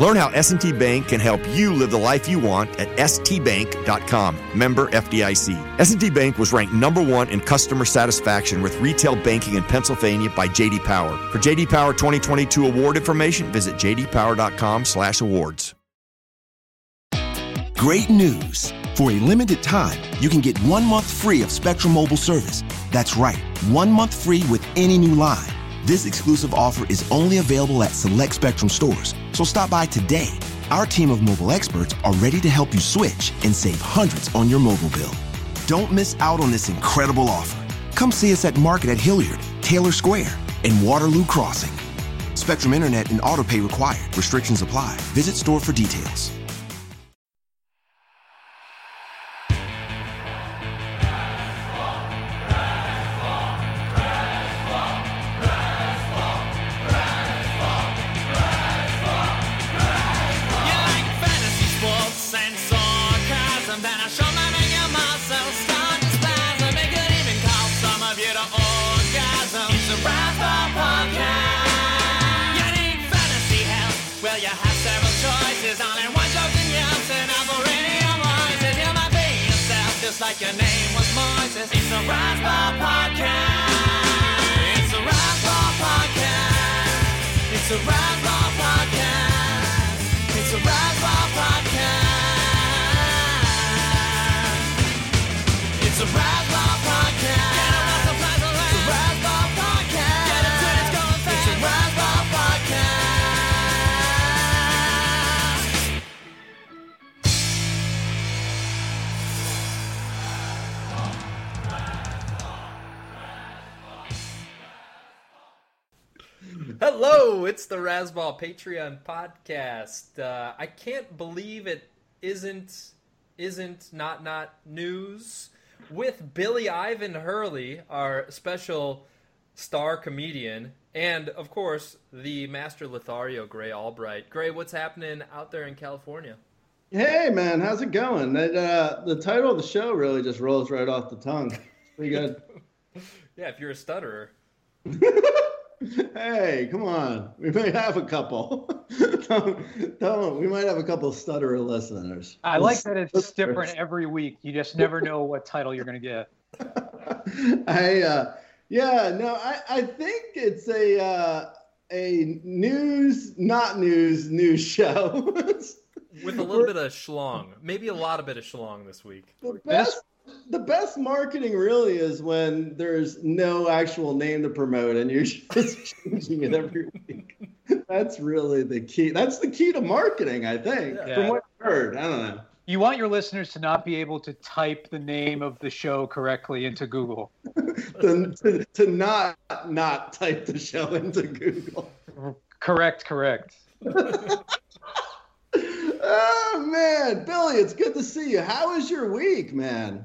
Learn how S&T Bank can help you live the life you want at stbank.com. Member FDIC. S&T Bank was ranked number 1 in customer satisfaction with retail banking in Pennsylvania by JD Power. For JD Power 2022 award information, visit jdpower.com/awards. Great news. For a limited time, you can get 1 month free of Spectrum Mobile service. That's right. 1 month free with any new line. This exclusive offer is only available at select Spectrum stores, so stop by today. Our team of mobile experts are ready to help you switch and save hundreds on your mobile bill. Don't miss out on this incredible offer. Come see us at Market at Hilliard, Taylor Square, and Waterloo Crossing. Spectrum Internet and autopay required. Restrictions apply. Visit store for details. Hello, it's the Razzball Patreon podcast. Uh, I can't believe it isn't isn't not not news with Billy Ivan Hurley, our special star comedian, and of course the master Lothario Grey Albright. Grey, what's happening out there in California? Hey man, how's it going? That, uh, the title of the show really just rolls right off the tongue. Pretty good. Yeah, if you're a stutterer. hey, come on. We might have a couple. don't, don't. We might have a couple stutterer listeners. I like that it's different every week. You just never know what title you're going to get. I uh, yeah, no, I, I think it's a uh, a news, not news, news show. With a little bit of schlong. Maybe a lot of bit of schlong this week. the best the best marketing really is when there's no actual name to promote and you're just changing it every week. That's really the key. That's the key to marketing, I think. Yeah. From what I've heard. I don't know. You want your listeners to not be able to type the name of the show correctly into Google. to, to, to not not type the show into Google. Correct, correct. Oh man, Billy, it's good to see you. How was your week, man?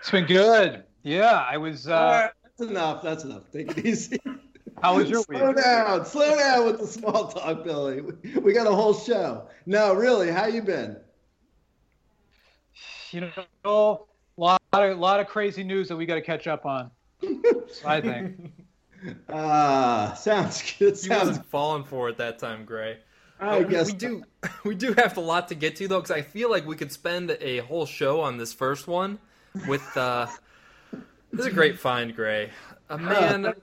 It's been good. Yeah, I was. Uh, right, that's enough. That's enough. Take it easy. how was your Slow week? Slow down. Slow down with the small talk, Billy. We- We got a whole show. No, really, how you been? You know, a lot of lot of crazy news that we got to catch up on. I think. Ah, sounds good. He Sounds. wasn't falling for it that time, Grey. I Uh, guess we do we do have a lot to get to though because i feel like we could spend a whole show on this first one with uh this is a great find grey. A man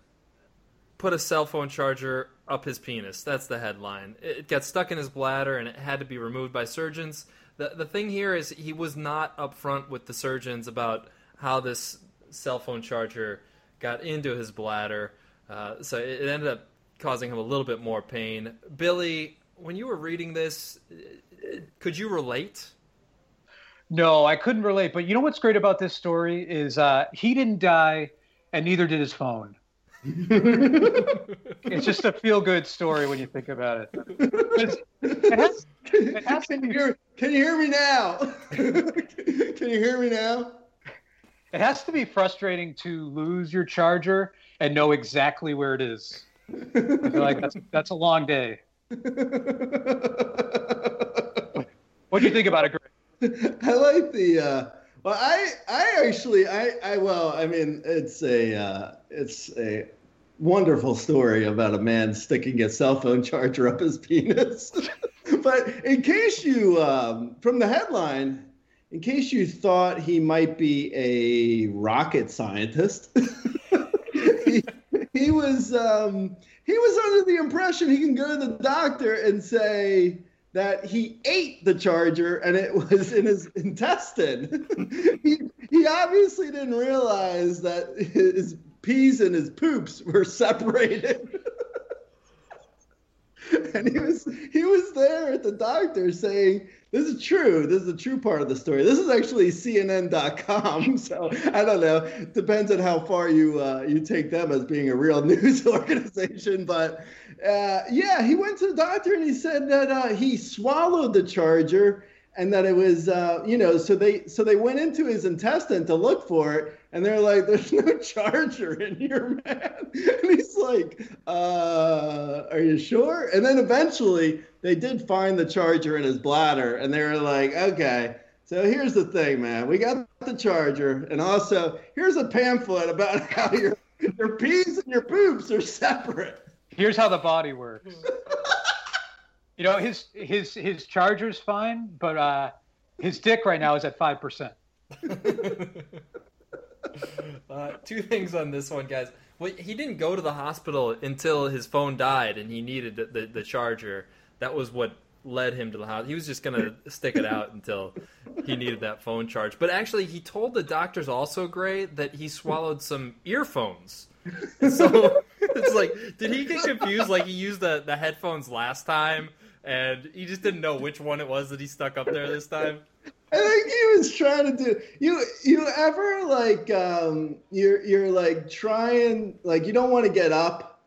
put a cell phone charger up his penis. That's the headline. It got stuck in his bladder and it had to be removed by surgeons. The, the thing here is he was not upfront with the surgeons about how this cell phone charger got into his bladder. Uh, so it, it ended up causing him a little bit more pain. Billy when you were reading this uh, could you relate No, I couldn't relate. But you know what's great about this story is uh, he didn't die, and neither did his phone. it's just a feel-good story when you think about it. It's- it has, it has Can you hear? Can you hear me now? can you hear me now? it has to be frustrating to lose your charger and know exactly where it is. I feel like that's that's a long day. What do you think about it, Greg? I like the. Uh, well, I I actually I I well I mean it's a uh, it's a wonderful story about a man sticking a cell phone charger up his penis. but in case you um, from the headline, in case you thought he might be a rocket scientist, he, he was um, he was under the impression he can go to the doctor and say that he ate the charger and it was in his intestine. he, he obviously didn't realize that his peas and his poops were separated. and he was he was there at the doctor saying this is true. This is the true part of the story. This is actually cnn.com so i don't know. Depends on how far you uh, you take them as being a real news organization but uh, yeah he went to the doctor and he said that uh, he swallowed the charger and that it was uh, you know so they so they went into his intestine to look for it and they're like there's no charger in here man. And he's like uh, are you sure? And then eventually they did find the charger in his bladder and they were like okay so here's the thing man. We got the charger and also here's a pamphlet about how your your peas and your poops are separate. Here's how the body works. you know, his his his charger's fine, but uh, his dick right now is at five percent. Uh, two things on this one, guys. Well, he didn't go to the hospital until his phone died and he needed the, the, the charger. That was what led him to the hospital. He was just going to stick it out until he needed that phone charge. But actually, he told the doctors also, Grey, that he swallowed some earphones. So it's like, did he get confused? Like he used the, the headphones last time and he just didn't know which one it was that he stuck up there this time? I think he was trying to do you you ever like um you're you're like trying like you don't want to get up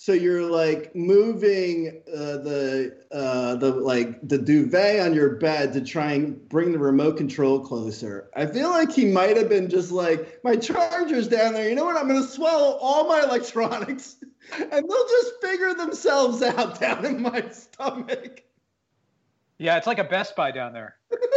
so you're like moving uh, the uh the like the duvet on your bed to try and bring the remote control closer. I feel like he might have been just like my charger's down there. You know what? I'm going to swallow all my electronics and they'll just figure themselves out down in my stomach. Yeah, it's like a Best Buy down there.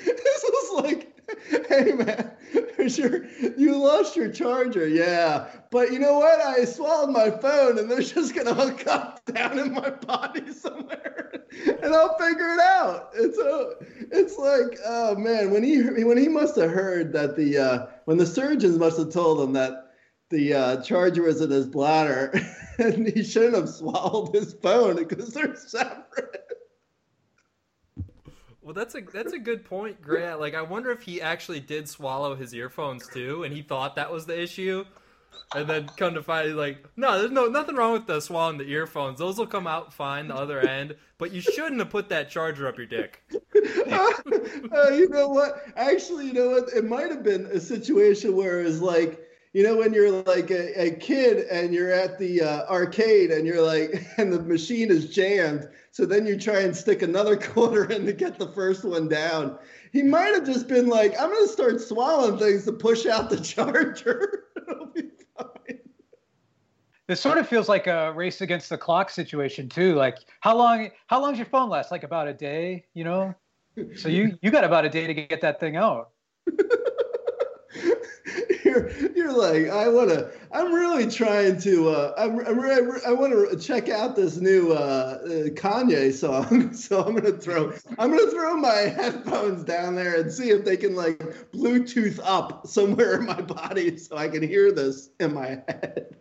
this was like, hey man, there's your you lost your charger, yeah. But you know what? I swallowed my phone, and they're just gonna hook up down in my body somewhere, and I'll figure it out. It's a, it's like, oh man, when he when he must have heard that the uh, when the surgeons must have told him that the uh, charger was in his bladder, and he shouldn't have swallowed his phone because they're separate. Well, that's a that's a good point, Grant. Like, I wonder if he actually did swallow his earphones too, and he thought that was the issue, and then come to find, like, no, there's no nothing wrong with the swallowing the earphones. Those will come out fine the other end, but you shouldn't have put that charger up your dick. uh, you know what? Actually, you know what? It might have been a situation where it was like, you know, when you're like a, a kid and you're at the uh, arcade and you're like, and the machine is jammed. So then you try and stick another quarter in to get the first one down. He might have just been like, I'm going to start swallowing things to push out the charger. It'll be fine. This sort of feels like a race against the clock situation too. Like how long how long's your phone last? Like about a day, you know? So you you got about a day to get that thing out. You're you're like I want to. I'm really trying to. Uh, I'm, I'm re- I want to check out this new uh, uh, Kanye song. So I'm gonna throw I'm gonna throw my headphones down there and see if they can like Bluetooth up somewhere in my body so I can hear this in my head.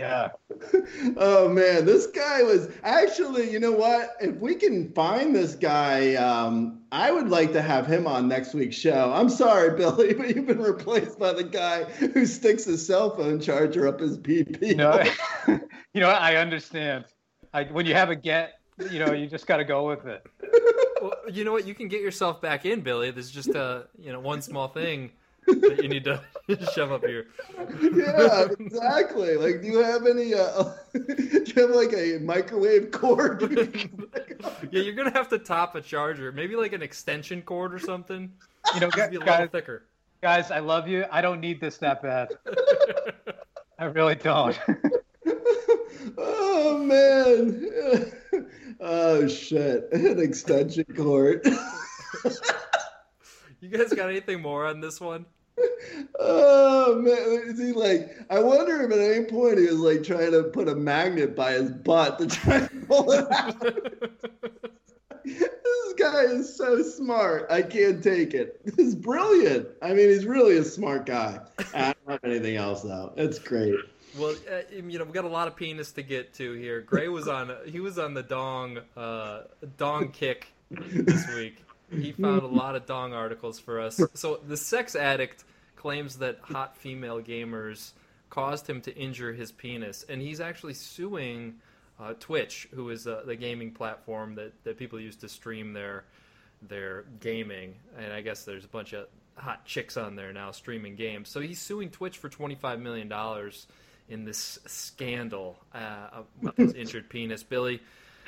Yeah. oh man, this guy was actually, you know what? If we can find this guy, um, I would like to have him on next week's show. I'm sorry, Billy, but you've been replaced by the guy who sticks his cell phone charger up his PP. No, you know I understand. I, when you have a get, you know you just got to go with it. Well, you know what? You can get yourself back in, Billy. There's just a you know one small thing that you need to shove up here. yeah, exactly. Like, do you have any? Uh, do you have like a microwave cord? Yeah, you're gonna have to top a charger, maybe like an extension cord or something. You know, Just be a guys, little thicker. guys, I love you. I don't need this that bad. I really don't. oh man. Oh shit! An extension cord. You guys got anything more on this one? Oh man, is he like? I wonder if at any point he was like trying to put a magnet by his butt to try and pull it out. this guy is so smart. I can't take it. He's brilliant. I mean, he's really a smart guy. I don't have anything else though. It's great. Well, uh, you know, we got a lot of penis to get to here. Grey was on he was on the dong uh, dong kick this week. He found a lot of dong articles for us. So the sex addict claims that hot female gamers caused him to injure his penis, and he's actually suing uh, Twitch, who is uh, the gaming platform that, that people use to stream their their gaming. And I guess there's a bunch of hot chicks on there now streaming games. So he's suing Twitch for twenty five million dollars in this scandal uh, about his injured penis. Billy,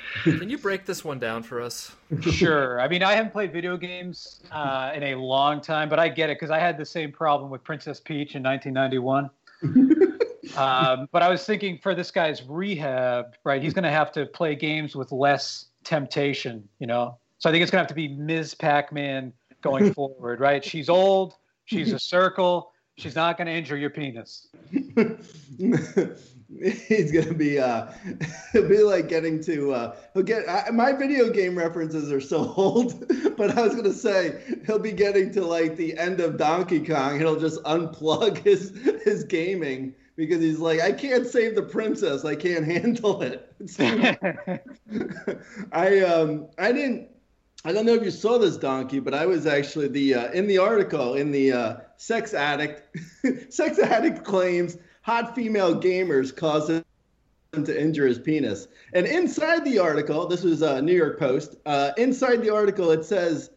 can you break this one down for us? Sure. I mean, I haven't played video games uh, in a long time, but I get it because I had the same problem with Princess Peach in 1991. um, but I was thinking for this guy's rehab, right? He's going to have to play games with less temptation, you know. So I think it's going to have to be Ms. Pac-Man going forward, right? She's old. She's a circle. She's not going to injure your penis. He's gonna be uh he'll be like getting to uh he'll get I, my video game references are so old but I was gonna say he'll be getting to like the end of Donkey Kong and he'll just unplug his his gaming because he's like I can't save the princess I can't handle it I um I didn't I don't know if you saw this donkey, but I was actually the uh, in the article in the uh, sex addict. sex addict claims hot female gamers cause him to injure his penis. And inside the article, this was a uh, New York Post. Uh, inside the article, it says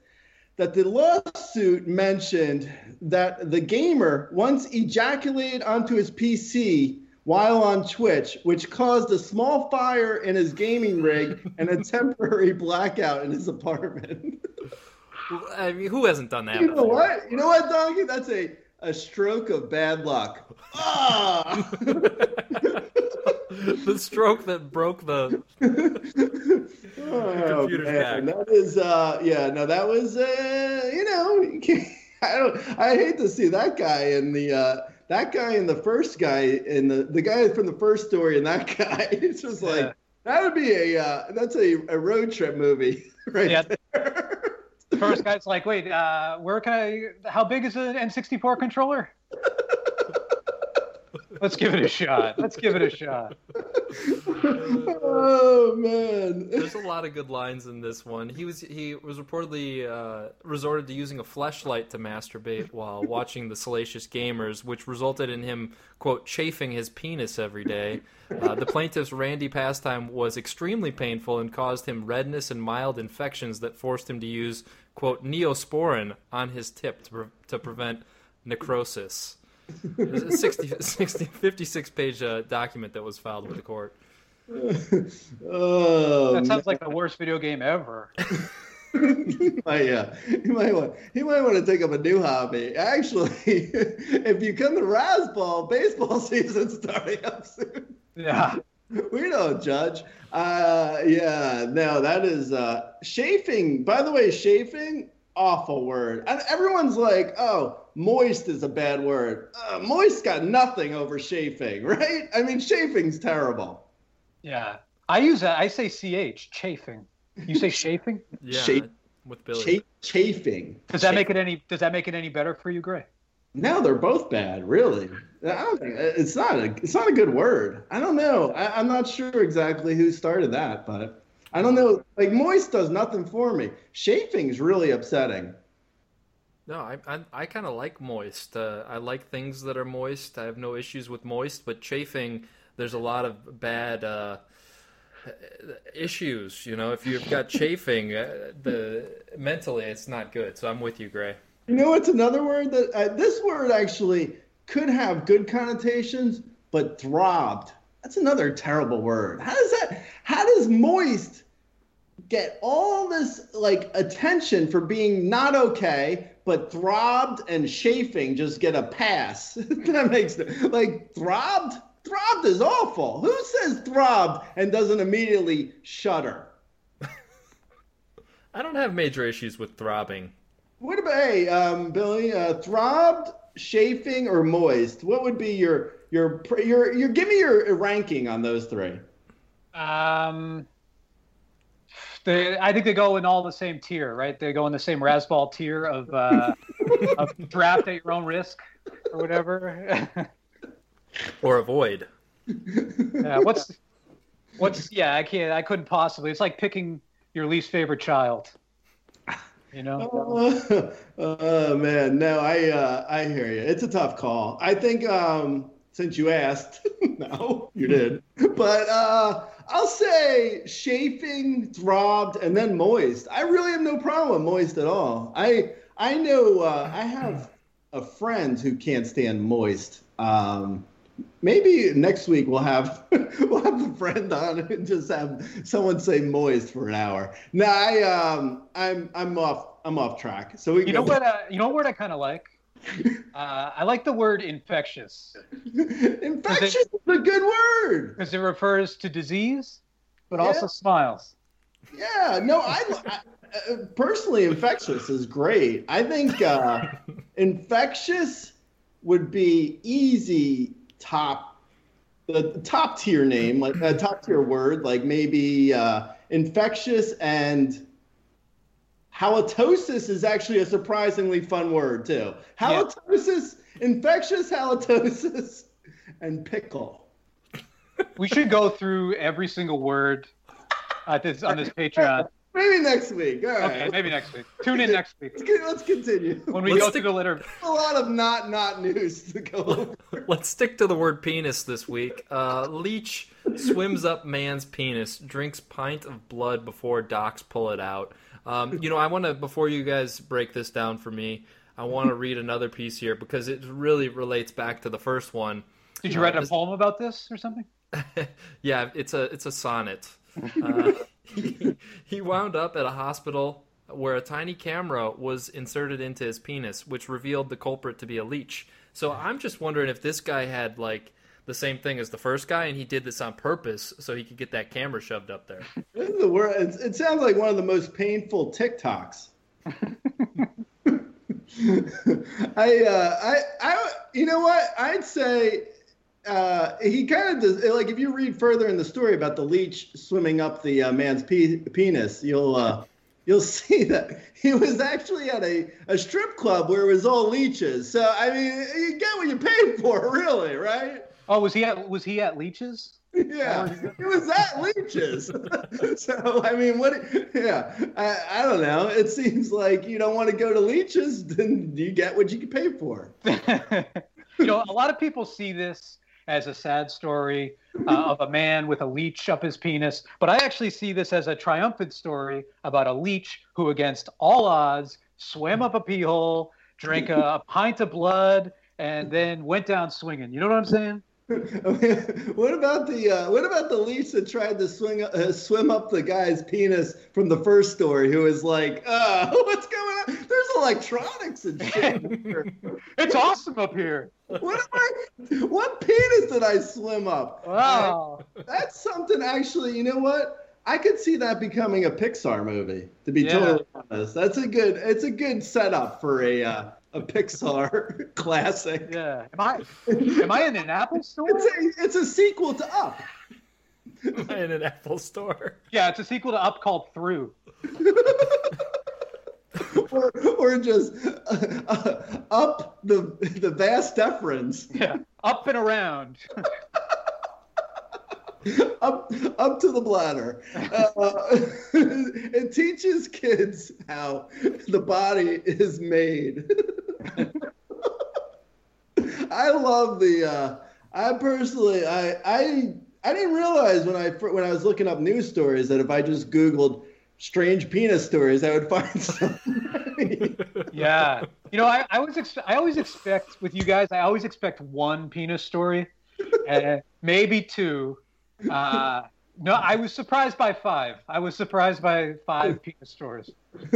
that the lawsuit mentioned that the gamer once ejaculated onto his PC while on Twitch, which caused a small fire in his gaming rig and a temporary blackout in his apartment. I mean, who hasn't done that? you know before? what? You know what, Donkey? That's a, a stroke of bad luck. Ah! the stroke that broke the. Oh, computer's man. back. That is, uh, yeah, no, that was, uh, you know, I don't, I hate to see that guy in the, uh, that guy and the first guy in the, the guy from the first story and that guy. It's just like, Yeah. that would be a, uh, that's a, a road trip movie right Yeah. there. First guy's like, wait, uh, where can I? How big is an N64 controller? Let's give it a shot. Let's give it a shot. Oh, man. There's a lot of good lines in this one. He was he was reportedly uh, resorted to using a flashlight to masturbate while watching the Salacious Gamers, which resulted in him quote chafing his penis every day. Uh, the plaintiff's Randy pastime was extremely painful and caused him redness and mild infections that forced him to use quote neosporin on his tip to, pre- to prevent necrosis. It was a 60, 60 56 page uh, document that was filed with the court. Oh, That sounds like the worst video game ever. might, yeah, he might want he might want to take up a new hobby. Actually, if you come to Razzball, baseball season's starting up soon. Yeah. We don't judge. Uh, yeah, no, that is uh, chafing. By the way, chafing, awful word. And everyone's like, oh, moist is a bad word. Uh, moist got nothing over chafing, right? I mean, chafing's terrible. Yeah. I use that. I say ch chafing. You say chafing? Yeah, Shape- with Billy. Cha- chafing. Does that make it any? Does that make it any better for you, Grey? No, they're both bad, really. I don't think it's not a it's not a good word. I don't know. I, I'm not sure exactly who started that, but I don't know. Like moist does nothing for me. Chafing's really upsetting. No, I I, I kind of like moist. Uh, I like things that are moist. I have no issues with moist, but chafing, there's a lot of bad uh, issues. You know, if you've got chafing, uh, the mentally it's not good. So I'm with you, Grey. You know what's another word that uh, this word actually could have good connotations, but throbbed. That's another terrible word. How does that? How does moist get all this like attention for being not okay, but throbbed and chafing just get a pass? that makes like throbbed. Throbbed is awful. Who says throbbed and doesn't immediately shudder? I don't have major issues with throbbing. What about hey, um, Billy? Uh, throbbed, chafing, or moist? What would be your your your your? Give me your ranking on those three. Um, they, I think they go in all the same tier, right? They go in the same Razzball tier of, uh, of draft at your own risk or whatever. Or avoid. yeah, what's what's yeah? I can't. I couldn't possibly. It's like picking your least favorite child. You know. Oh, oh, man, no, I uh, I hear you. It's a tough call. I think um, since you asked, no, you did, but uh, I'll say chafing, throbbed, and then moist. I really have no problem with moist at all. I I know uh, I have a friend who can't stand moist. Um, maybe next week we'll have we'll have a friend on and just have someone say moist for an hour. No, I um I'm I'm off I'm off track. So we You know what? Uh, you know what word I kind of like. Uh, I like the word infectious infectious is a good word. because it refers to disease, but Yeah. also smiles. Yeah, no, I, I uh, personally infectious is great. I think uh, infectious would be easy top the top tier name, like a top tier word, like maybe uh, infectious and halitosis is actually a surprisingly fun word too. Halitosis, infectious halitosis, and pickle. We should go through every single word at this on this Patreon. Maybe next week. All right. Okay, maybe next week. Tune in next week Let's, let's continue. when we Let's go stick- through the litter. a lot of not not news to go over. Let's stick to the word penis this week. Uh, leech swims up man's penis, drinks pint of blood before docs pull it out. Um, you know, I want to before you guys break this down for me. I want to read another piece here because it really relates back to the first one. Did you Uh, write a poem about this or something? yeah, it's a it's a sonnet. Uh, he, he wound up at a hospital where a tiny camera was inserted into his penis, which revealed the culprit to be a leech. So I'm just wondering if this guy had like the same thing as the first guy, and he did this on purpose so he could get that camera shoved up there. This is the. It, it sounds like one of the most painful TikToks. I, uh, I, I, you know what? I'd say uh, he kind of does. Like if you read further in the story about the leech swimming up the uh, man's pe- penis, you'll uh, you'll see that he was actually at a, a strip club where it was all leeches. So I mean, you get what you paid for, really, right? Oh, was he at was he at Leeches? Yeah, it was at Leeches. so I mean, what? Yeah, I, I don't know. It seems like you don't want to go to Leeches, then you get what you can pay for. you know, a lot of people see this as a sad story uh, of a man with a leech up his penis, but I actually see this as a triumphant story about a leech who, against all odds, swam up a pee hole, drank a, a pint of blood, and then went down swinging. You know what I'm saying? What about the uh, what about the leech that tried to swing uh, swim up the guy's penis from the first story? Who was like, uh, "What's going on? There's electronics and shit." It's awesome up here. what am I? What penis did I swim up? Wow. That's something actually, you know what? I could see that becoming a Pixar movie, to be Yeah. totally honest. That's a good it's a good setup for a uh, a Pixar classic. Yeah. Am I am I in an Apple store? It's a it's a sequel to Up. in an Apple store. Yeah, it's a sequel to Up called Through. or, or just uh, uh, up the the vas deferens Yeah. Up and around. up up to the bladder. Uh, it teaches kids how the body is made. I love the. Uh, I personally, I, I, I didn't realize when I when I was looking up news stories that if I just Googled strange penis stories, I would find so many. Yeah. You know, I, I always ex- I always expect with you guys, I always expect one penis story, and maybe two. Uh, no, I was surprised by five. I was surprised by five penis stories.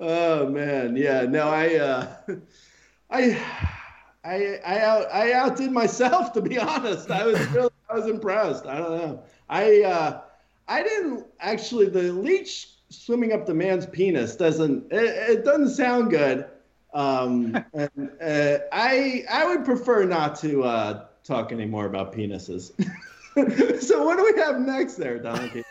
oh man, yeah. No, I, uh, I, I, I out, I outdid myself. To be honest, I was really, I was impressed. I don't know. I, uh, I didn't actually. The leech swimming up the man's penis doesn't it, it doesn't sound good. Um, and uh, I I would prefer not to uh, talk anymore about penises. so what do we have next there, Donkey?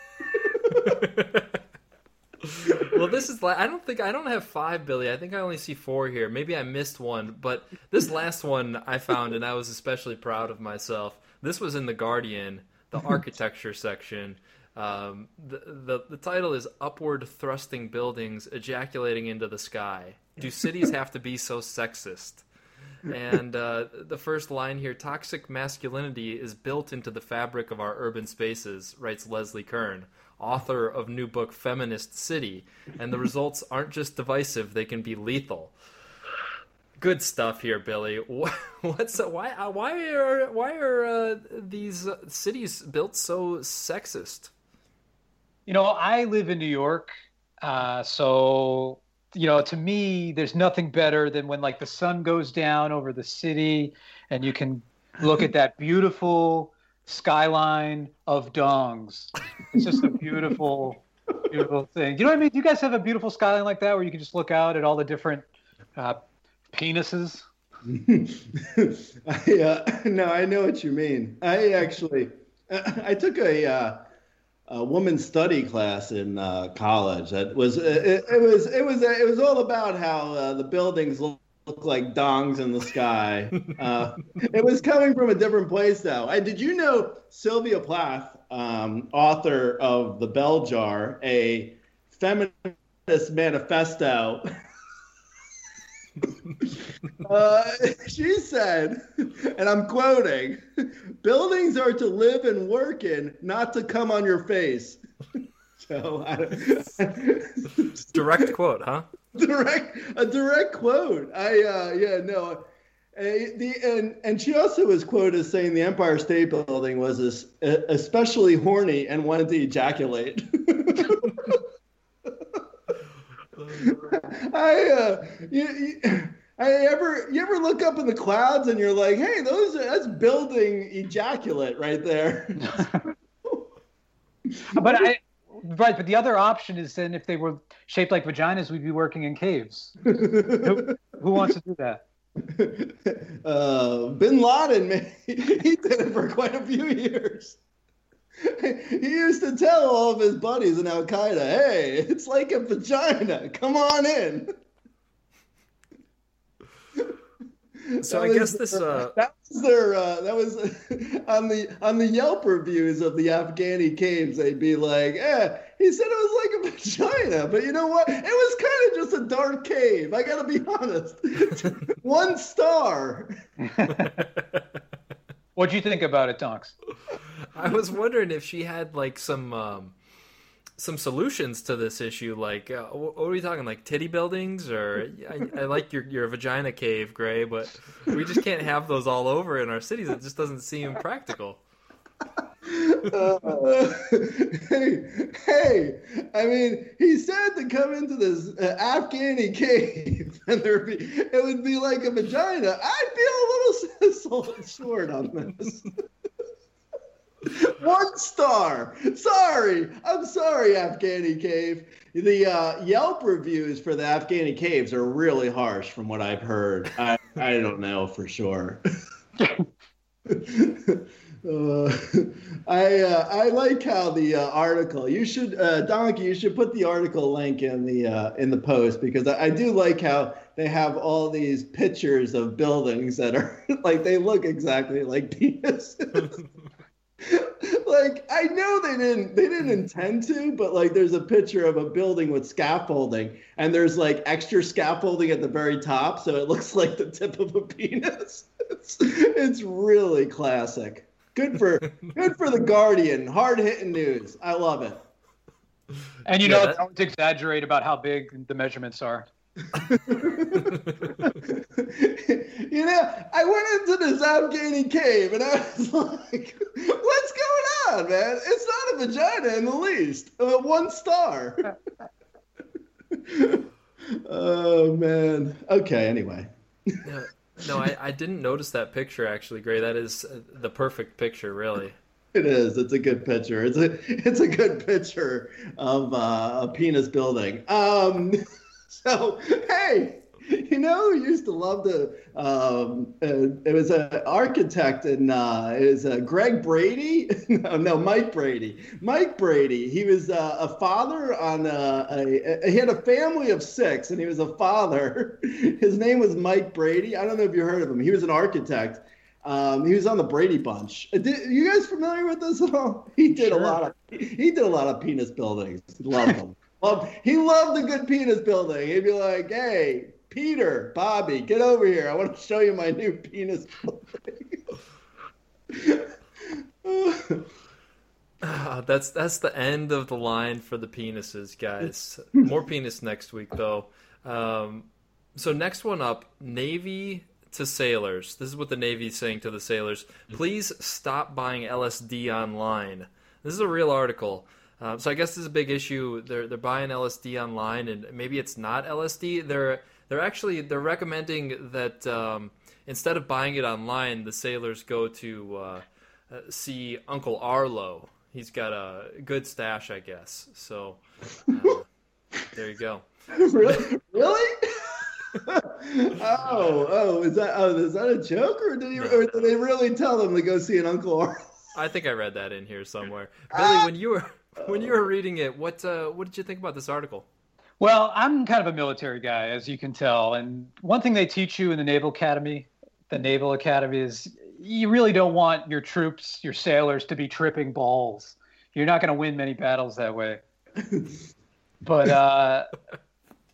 well, this is like I don't think I don't have five, Billy. I think I only see four here. Maybe I missed one, but this last one I found, and I was especially proud of myself. This was in the Guardian, the architecture section. Um, the, the the title is "Upward Thrusting Buildings Ejaculating into the Sky." Do cities have to be so sexist? And uh, the first line here: "Toxic masculinity is built into the fabric of our urban spaces," writes Leslie Kern author of new book Feminist City, and the results aren't just divisive; they can be lethal. Good stuff here, Billy. What's why? uh, Why are why are uh, these uh, cities built so sexist? You know, I live in New York, uh, so you know, to me, there's nothing better than when like the sun goes down over the city, and you can look at that beautiful skyline of dongs. It's just a beautiful, beautiful thing. You know what I mean? Do you guys have a beautiful skyline like that where you can just look out at all the different uh, penises? I, uh, no, I know what you mean. I actually, I took a, uh, a woman's study class in uh, college. That was it, it was it was it was all about how uh, the buildings look, look like dongs in the sky. Uh, it was coming from a different place, though. And did you know Sylvia Plath, um, author of The Bell Jar, a feminist manifesto? Uh, she said, and I'm quoting, buildings are to live and work in, not to come on your face. So, I, Direct quote, huh? direct, a direct quote. I, uh, yeah, no. The and and she also was quoted as saying the Empire State Building was es- especially horny and wanted to ejaculate. I uh, you, you, I ever you ever look up in the clouds and you're like, hey, those that's building ejaculate right there. But I, right, but the other option is then if they were shaped like vaginas, we'd be working in caves. who, who wants to do that? uh, Bin Laden, man, he did it for quite a few years. He used to tell all of his buddies in Al Qaeda, "Hey, it's like a vagina. Come on in." So That I was guess this. their- Uh, that was their uh, that was on the on the Yelp reviews of the Afghani caves. They'd be like, "Eh, he said it was like a vagina, but you know what? It was kind of just a dark cave. I gotta be honest. One star." What'd you think about it, Donks? I was wondering if she had like some um, some solutions to this issue. Like, uh, what are we talking? Like titty buildings, or I, I like your your vagina cave, Grey, but we just can't have those all over in our cities. It just doesn't seem practical. Uh, hey, hey! I mean, he said to come into this uh, Afghani cave, and there be it would be like a vagina. I'd be a little short on this. One star. Sorry, I'm sorry, Afghani cave. The uh, Yelp reviews for the Afghani caves are really harsh, from what I've heard. I I don't know for sure. Uh, I uh, I like how the uh, article. You should uh, Donkey. You should put the article link in the uh, in the post because I, I do like how they have all these pictures of buildings that are like they look exactly like penises. like I know they didn't they didn't intend to, but like there's a picture of a building with scaffolding, and there's like extra scaffolding at the very top, so it looks like the tip of a penis. It's it's really classic. Good for good for the Guardian. Hard hitting news. I love it. And you Yeah, know, that- don't exaggerate about how big the measurements are. you know, I went into this Afghani cave and I was like, what's going on, man? It's not a vagina in the least. Uh, one star. oh, man. Okay, anyway. No, no I, I didn't notice that picture actually, Grey. That is uh, the perfect picture, really. It is. It's a good picture. It's a it's a good picture of uh, a penis building. Um, so hey, you know who used to love to? Um, uh, it was an architect and uh, it was uh, Greg Brady. no, no, Mike Brady. Mike Brady. He was uh, a father on a, a. He had a family of six, and he was a father. His name was Mike Brady. I don't know if you heard of him. He was an architect. Um, he was on the Brady Bunch. Uh, Did, you guys familiar with this at all? He did Sure. a lot of he did a lot of penis buildings. He loved them. loved, he loved the good penis building. He'd be like, "Hey, Peter, Bobby, get over here. I want to show you my new penis building." Ah, that's that's the end of the line for the penises, guys. More penis next week, though. Um, so next one up, Navy to sailors. This is what the Navy's saying to the sailors. Please stop buying LSD online. This is a real article. Um, so I guess this is a big issue. They're they're buying LSD online, and maybe it's not LSD. They're they're actually they're recommending that um, instead of buying it online, the sailors go to uh, uh, see Uncle Arlo. He's got a good stash, I guess. So uh, there you go. really? really? oh, oh, is that oh, is that a joke, or did he, or did they really tell them to go see an Uncle Arlo? I think I read that in here somewhere. Billy, when you were when you were reading it, what uh, what did you think about this article? Well, I'm kind of a military guy, as you can tell. And one thing they teach you in the Naval Academy, the Naval Academy, is you really don't want your troops, your sailors, to be tripping balls. You're not going to win many battles that way. but uh,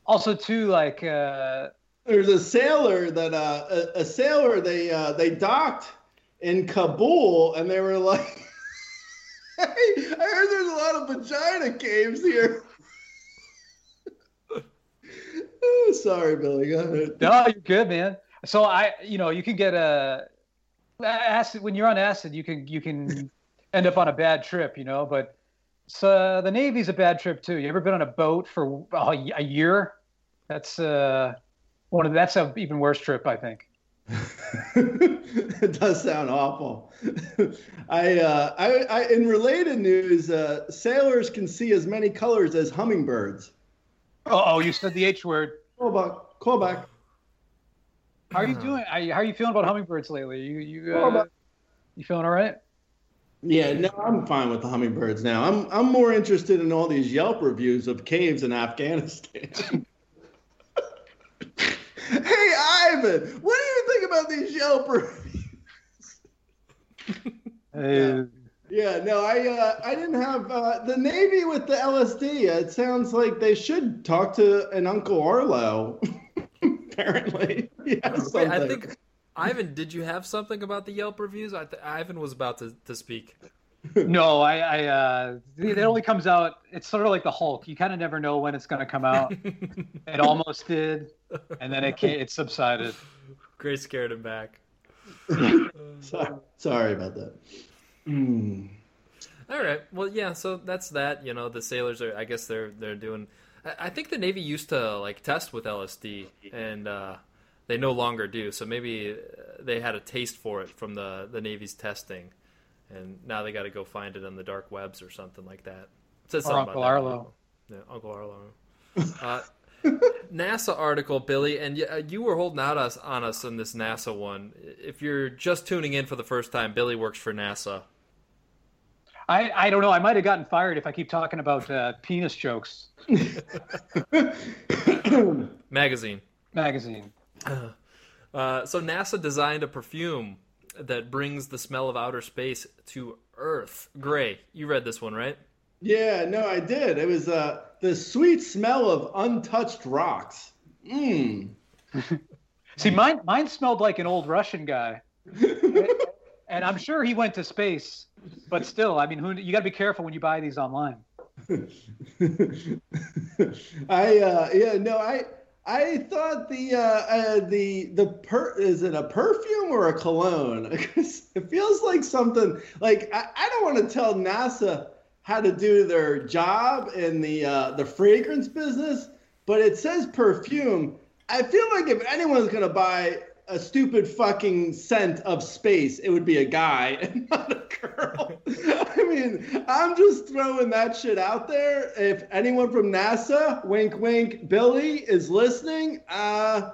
also, too, like, uh, There's a sailor that uh, a, a sailor they uh, they docked in Kabul, and they were like, "Hey, I heard there's a lot of vagina caves here." Sorry, Billy. Go ahead. no, you're good, man. So I, you know, you can get a acid when you're on acid. You can you can end up on a bad trip, you know. But so the Navy's a bad trip too. You ever been on a boat for a, a year? That's uh, one of that's a even worse trip, I think. it does sound awful. I, uh, I, I, in related news, uh, sailors can see as many colors as hummingbirds. Oh, oh, you said the H word. Call back. Call back. How are you doing? Are you- How are you feeling about hummingbirds lately? You you uh, you feeling all right? Yeah, no, I'm fine with the hummingbirds now. I'm I'm more interested in all these Yelp reviews of caves in Afghanistan. hey, Ivan, what do you think about these Yelp reviews? Uh, Yeah, no, I uh, I didn't have uh, the Navy with the LSD. It sounds like they should talk to an Uncle Arlo. Apparently, yeah. Wait, I think Ivan, did you have something about the Yelp reviews? I th- Ivan was about to, to speak. no, I, I uh, it only comes out. It's sort of like the Hulk. You kind of never know when it's going to come out. it almost did, and then it came, it subsided. Grace scared him back. Sorry, sorry about that. Hmm. All right. Well, yeah. So that's that. You know, the sailors are. I guess they're they're doing. I, I think the Navy used to like test with LSD, and uh, they no longer do. So maybe uh, they had a taste for it from the the Navy's testing, and now they got to go find it on the dark webs or something like that. It says Or something Uncle about that. Arlo. Yeah, Uncle Arlo. Uh, NASA article, Billy, and y- uh, you were holding out us on us in this NASA one. If you're just tuning in for the first time, Billy works for NASA. I, I don't know. I might have gotten fired if I keep talking about uh, penis jokes Magazine. magazine. Uh, so NASA designed a perfume that brings the smell of outer space to Earth. Grey, you read this one, right? Yeah, no, I did. It was uh, the sweet smell of untouched rocks. Mmm. See, mine mine smelled like an old Russian guy, and I'm sure he went to space. But still, I mean, who you got to be careful when you buy these online. I uh, yeah no I I thought the uh, uh, the the per is it a perfume or a cologne? it feels like something like I, I don't want to tell NASA how to do their job in the uh, the fragrance business, but it says perfume. I feel like if anyone's gonna buy a stupid fucking scent of space, it would be a guy not a girl. mean, I'm just throwing that shit out there. If anyone from NASA, wink, wink, Billy is listening, uh,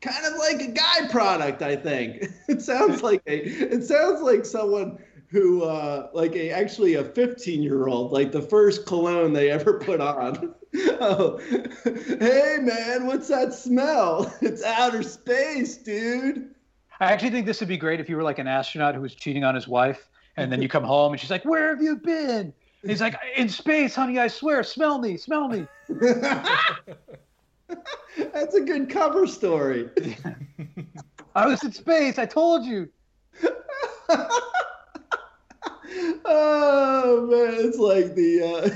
kind of like a guy product, I think. It sounds like a, it sounds like someone who, uh, like a actually a 15 year old, like the first cologne they ever put on. oh, hey man, what's that smell? It's outer space, dude. I actually think this would be great if you were like an astronaut who was cheating on his wife, and then you come home and she's like, "Where have you been?" And he's like, "In space, honey. I swear. Smell me, smell me." That's a good cover story. I was in space. I told you. oh man, it's like the uh,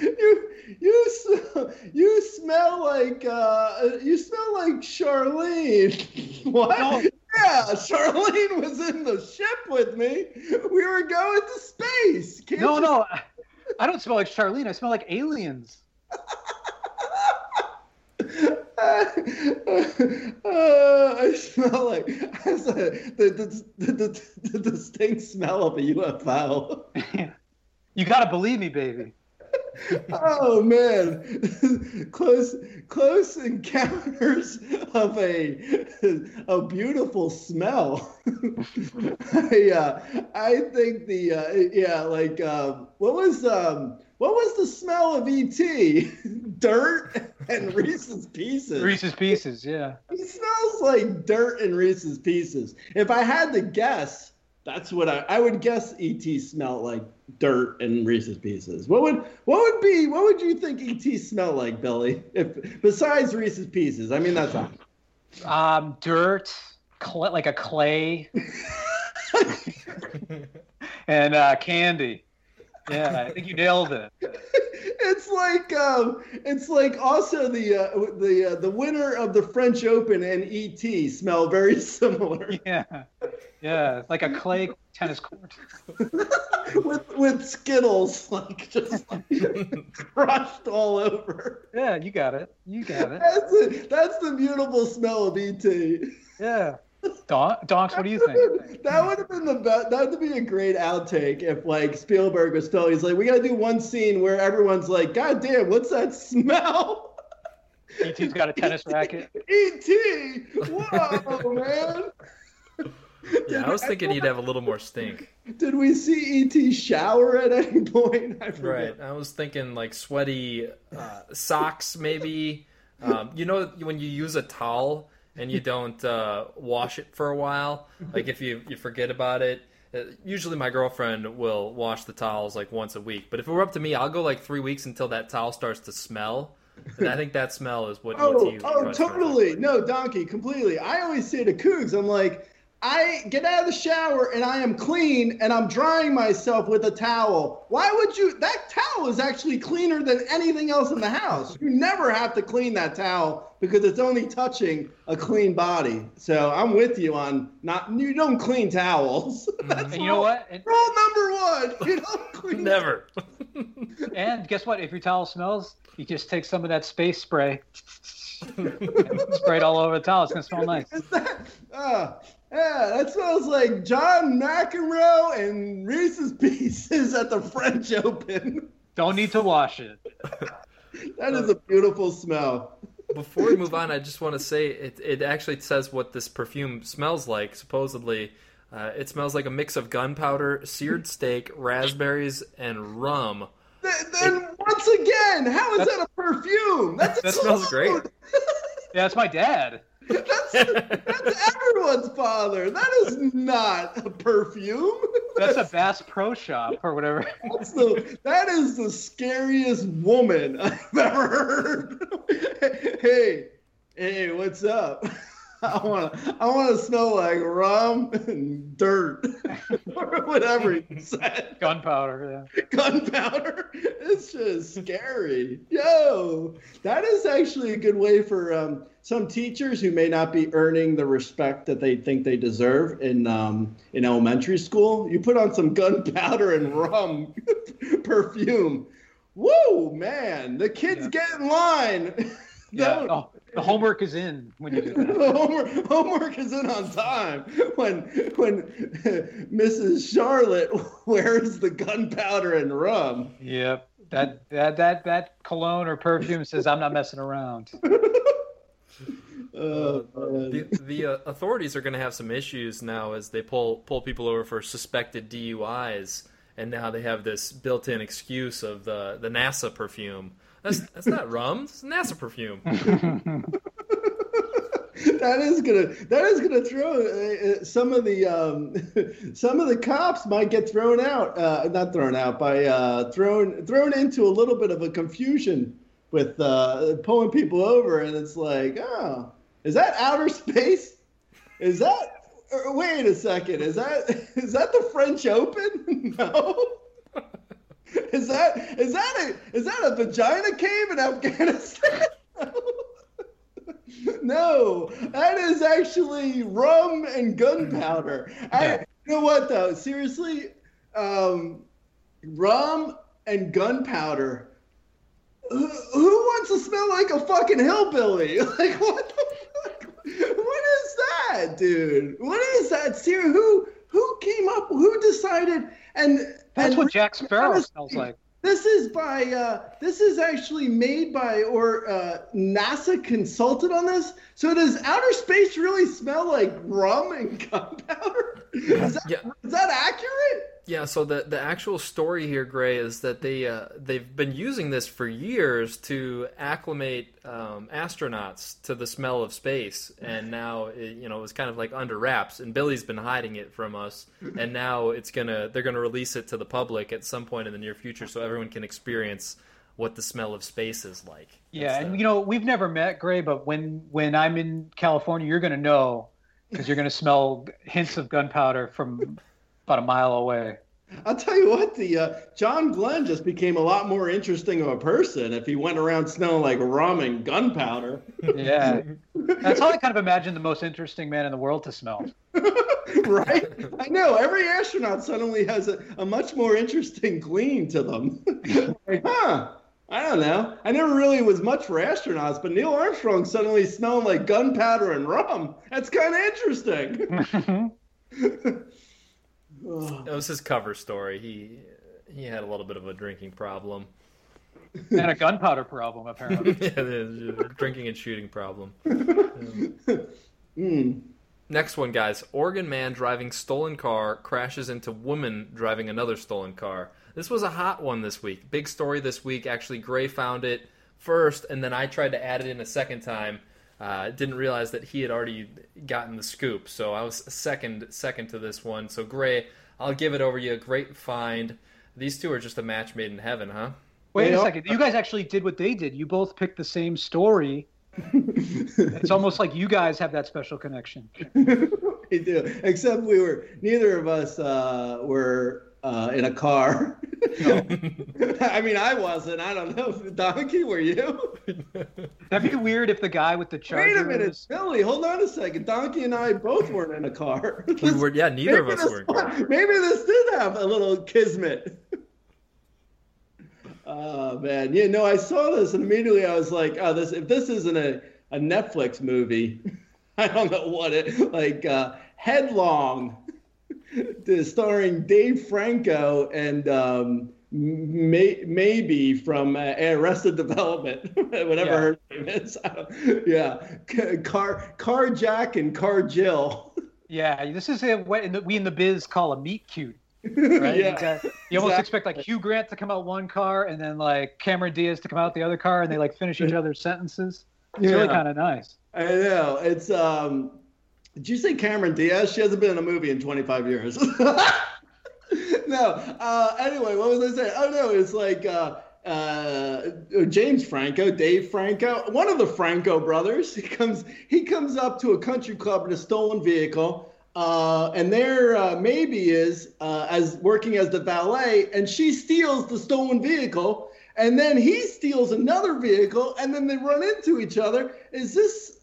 you you smell, you smell like uh, you smell like Charlene. what? No. Yeah, Charlene was in the ship with me. We were going to space. Can't No, you- no. I don't smell like Charlene. I smell like aliens. uh, I smell like I said, the, the, the, the, the distinct smell of a UFO. You gotta believe me, baby. Oh man, close close encounters of a a beautiful smell. I uh, I think the uh, yeah like um, what was um what was the smell of ET? Dirt and Reese's Pieces. Reese's Pieces, yeah. It smells like dirt and Reese's Pieces. If I had to guess, that's what I, I would guess. ET smelled like dirt and Reese's Pieces. What would what would be what would you think ET smelled like, Billy? If besides Reese's Pieces, I mean that's all. Um, dirt, cl- like a clay, and uh, candy. Yeah, I think you nailed it. It's like um, it's like also the uh, the uh, the winner of the French Open and ET smell very similar. Yeah, yeah, like a clay tennis court. with with Skittles like just like, crushed all over. Yeah, you got it. You got it. That's it. That's the beautiful smell of ET. Yeah. Don- Donks, what do you think? That would have been the best. That would be a great outtake if like Spielberg was still. He's like, we got to do one scene where everyone's like, God damn, what's that smell? ET's got a tennis racket. ET. Whoa, man. Yeah, I was thinking he'd have a little more stink. Did we see ET shower at any point? I. Right. I was thinking like sweaty uh, socks, maybe. Um, you know, when you use a towel and you don't uh, wash it for a while, like if you, you forget about it. Uh, usually, my girlfriend will wash the towels like once a week. But if it were up to me, I'll go like three weeks until that towel starts to smell. And I think that smell is what Oh, oh, totally. No, Donkey, completely. I always say to Cougs, I'm like, I get out of the shower and I am clean and I'm drying myself with a towel. Why would you? That towel is actually cleaner than anything else in the house. You never have to clean that towel because it's only touching a clean body. So I'm with you on not. You don't clean towels. That's And you know what? And, rule number one. You don't clean. Never. and guess what? If your towel smells, you just take some of that space spray and spray it all over the towel. It's gonna smell nice. Is that? Uh, yeah, that smells like John McEnroe and Reese's Pieces at the French Open. Don't need to wash it. That is a beautiful smell. Before we move on, I just want to say it, it actually says what this perfume smells like. Supposedly, uh, it smells like a mix of gunpowder, seared steak, raspberries, and rum. Th- Then once again, how is that a perfume? That's a That smells great. Yeah, that's my dad. That's, that's everyone's father. That is not a perfume. That's a Bass Pro Shop or whatever. That's the, that is the scariest woman I've ever heard. hey, hey, what's up? I want to I want to smell like rum and dirt, or whatever he said. Gunpowder. Yeah. Gunpowder. It's just scary. Yo, that is actually a good way for um, some teachers who may not be earning the respect that they think they deserve in um, in elementary school. You put on some gunpowder and rum perfume. Whoa, man, the kids Yeah. get in line. Yeah. Oh, the homework is in when you do that. homework, homework is in on time when when Mrs. Charlotte wears the gunpowder and rum. Yep. That that that that cologne or perfume says I'm not messing around. Man. the the uh, authorities are going to have some issues now as they pull pull people over for suspected DUIs, and now they have this built-in excuse of the the NASA perfume. That's that's not rum. It's NASA perfume. that is gonna that is gonna throw uh, uh, some of the um, some of the cops might get thrown out uh, not thrown out by uh, thrown thrown into a little bit of a confusion with uh, pulling people over and it's like oh is that outer space is that uh, wait a second is that is that the French Open no is that is that a is that a vagina cave in Afghanistan no, that is actually rum and gunpowder. I, you know what though? Seriously, um, rum and gunpowder. Who, who wants to smell like a fucking hillbilly? Like what the fuck? What is that, dude? What is that? Ser- who who came up? Who decided? And That's and what Jack Sparrow honestly, smells like. This is by uh, this is actually made by or uh, NASA consulted on this. So does outer space really smell like rum and gunpowder? Is Yeah. is that accurate? Yeah, so the the actual story here, Grey, is that they uh, they've been using this for years to acclimate um, astronauts to the smell of space, and now it, you know it was kind of like under wraps, and Billy's been hiding it from us, and now it's gonna they're gonna release it to the public at some point in the near future, so everyone can experience what the smell of space is like. Yeah, It's, uh, and you know we've never met Grey, but when when I'm in California, you're gonna know because you're gonna smell hints of gunpowder from about a mile away. I'll tell you what, the uh, John Glenn just became a lot more interesting of a person if he went around smelling like rum and gunpowder. Yeah, that's how I kind of imagine the most interesting man in the world to smell. right? I know. Every astronaut suddenly has a, a much more interesting gleam to them. like, huh? I don't know. I never really was much for astronauts, but Neil Armstrong suddenly smelling like gunpowder and rum. That's kind of interesting. That was his cover story. He he had a little bit of a drinking problem. and a gunpowder problem apparently. yeah, a drinking and shooting problem. Hmm. Next one, guys. Oregon man driving stolen car crashes into woman driving another stolen car. This was a hot one this week. Big story this week. Actually, Grey found it first, and then I tried to add it in a second time. Uh, didn't realize that he had already gotten the scoop, so I was second second to this one. So Grey, I'll give it over to you. Great find. These two are just a match made in heaven, huh? Wait They a are- second, you guys actually did what they did. You both picked the same story. it's almost like you guys have that special connection. we do. Except we were neither of us uh, were uh, in a car. I mean, I wasn't. I don't know. Donkey, were you? That'd be weird if the guy with the charger. Wait a minute, was- Billy. Hold on a second. Donkey and I both weren't in a car. We were, yeah, neither of us were. in. Maybe this did have a little kismet. Oh man, yeah. No, I saw this and immediately I was like, "Oh, this if this isn't a, a Netflix movie, I don't know what it like." Uh, Headlong, the- starring Dave Franco and um, may, Maeby from uh, Arrested Development, whatever Yeah. her name is. Yeah, Car Car Jack and Car Jill. Yeah, this is a, what in the, we in the biz call a meet cute. Right? yeah. You, you almost exactly. expect like Hugh Grant to come out one car and then like Cameron Diaz to come out the other car and they like finish each other's sentences. It's really kind of nice. I know. It's um did you say Cameron Diaz? She hasn't been in a movie in 25 years. no. Uh anyway, what was I saying? Oh no, it's like uh uh James Franco, Dave Franco, one of the Franco brothers. He comes he comes up to a country club in a stolen vehicle. Uh, and there uh, Maeby is uh, as working as the valet, and she steals the stolen vehicle, and then he steals another vehicle, and then they run into each other. Is this?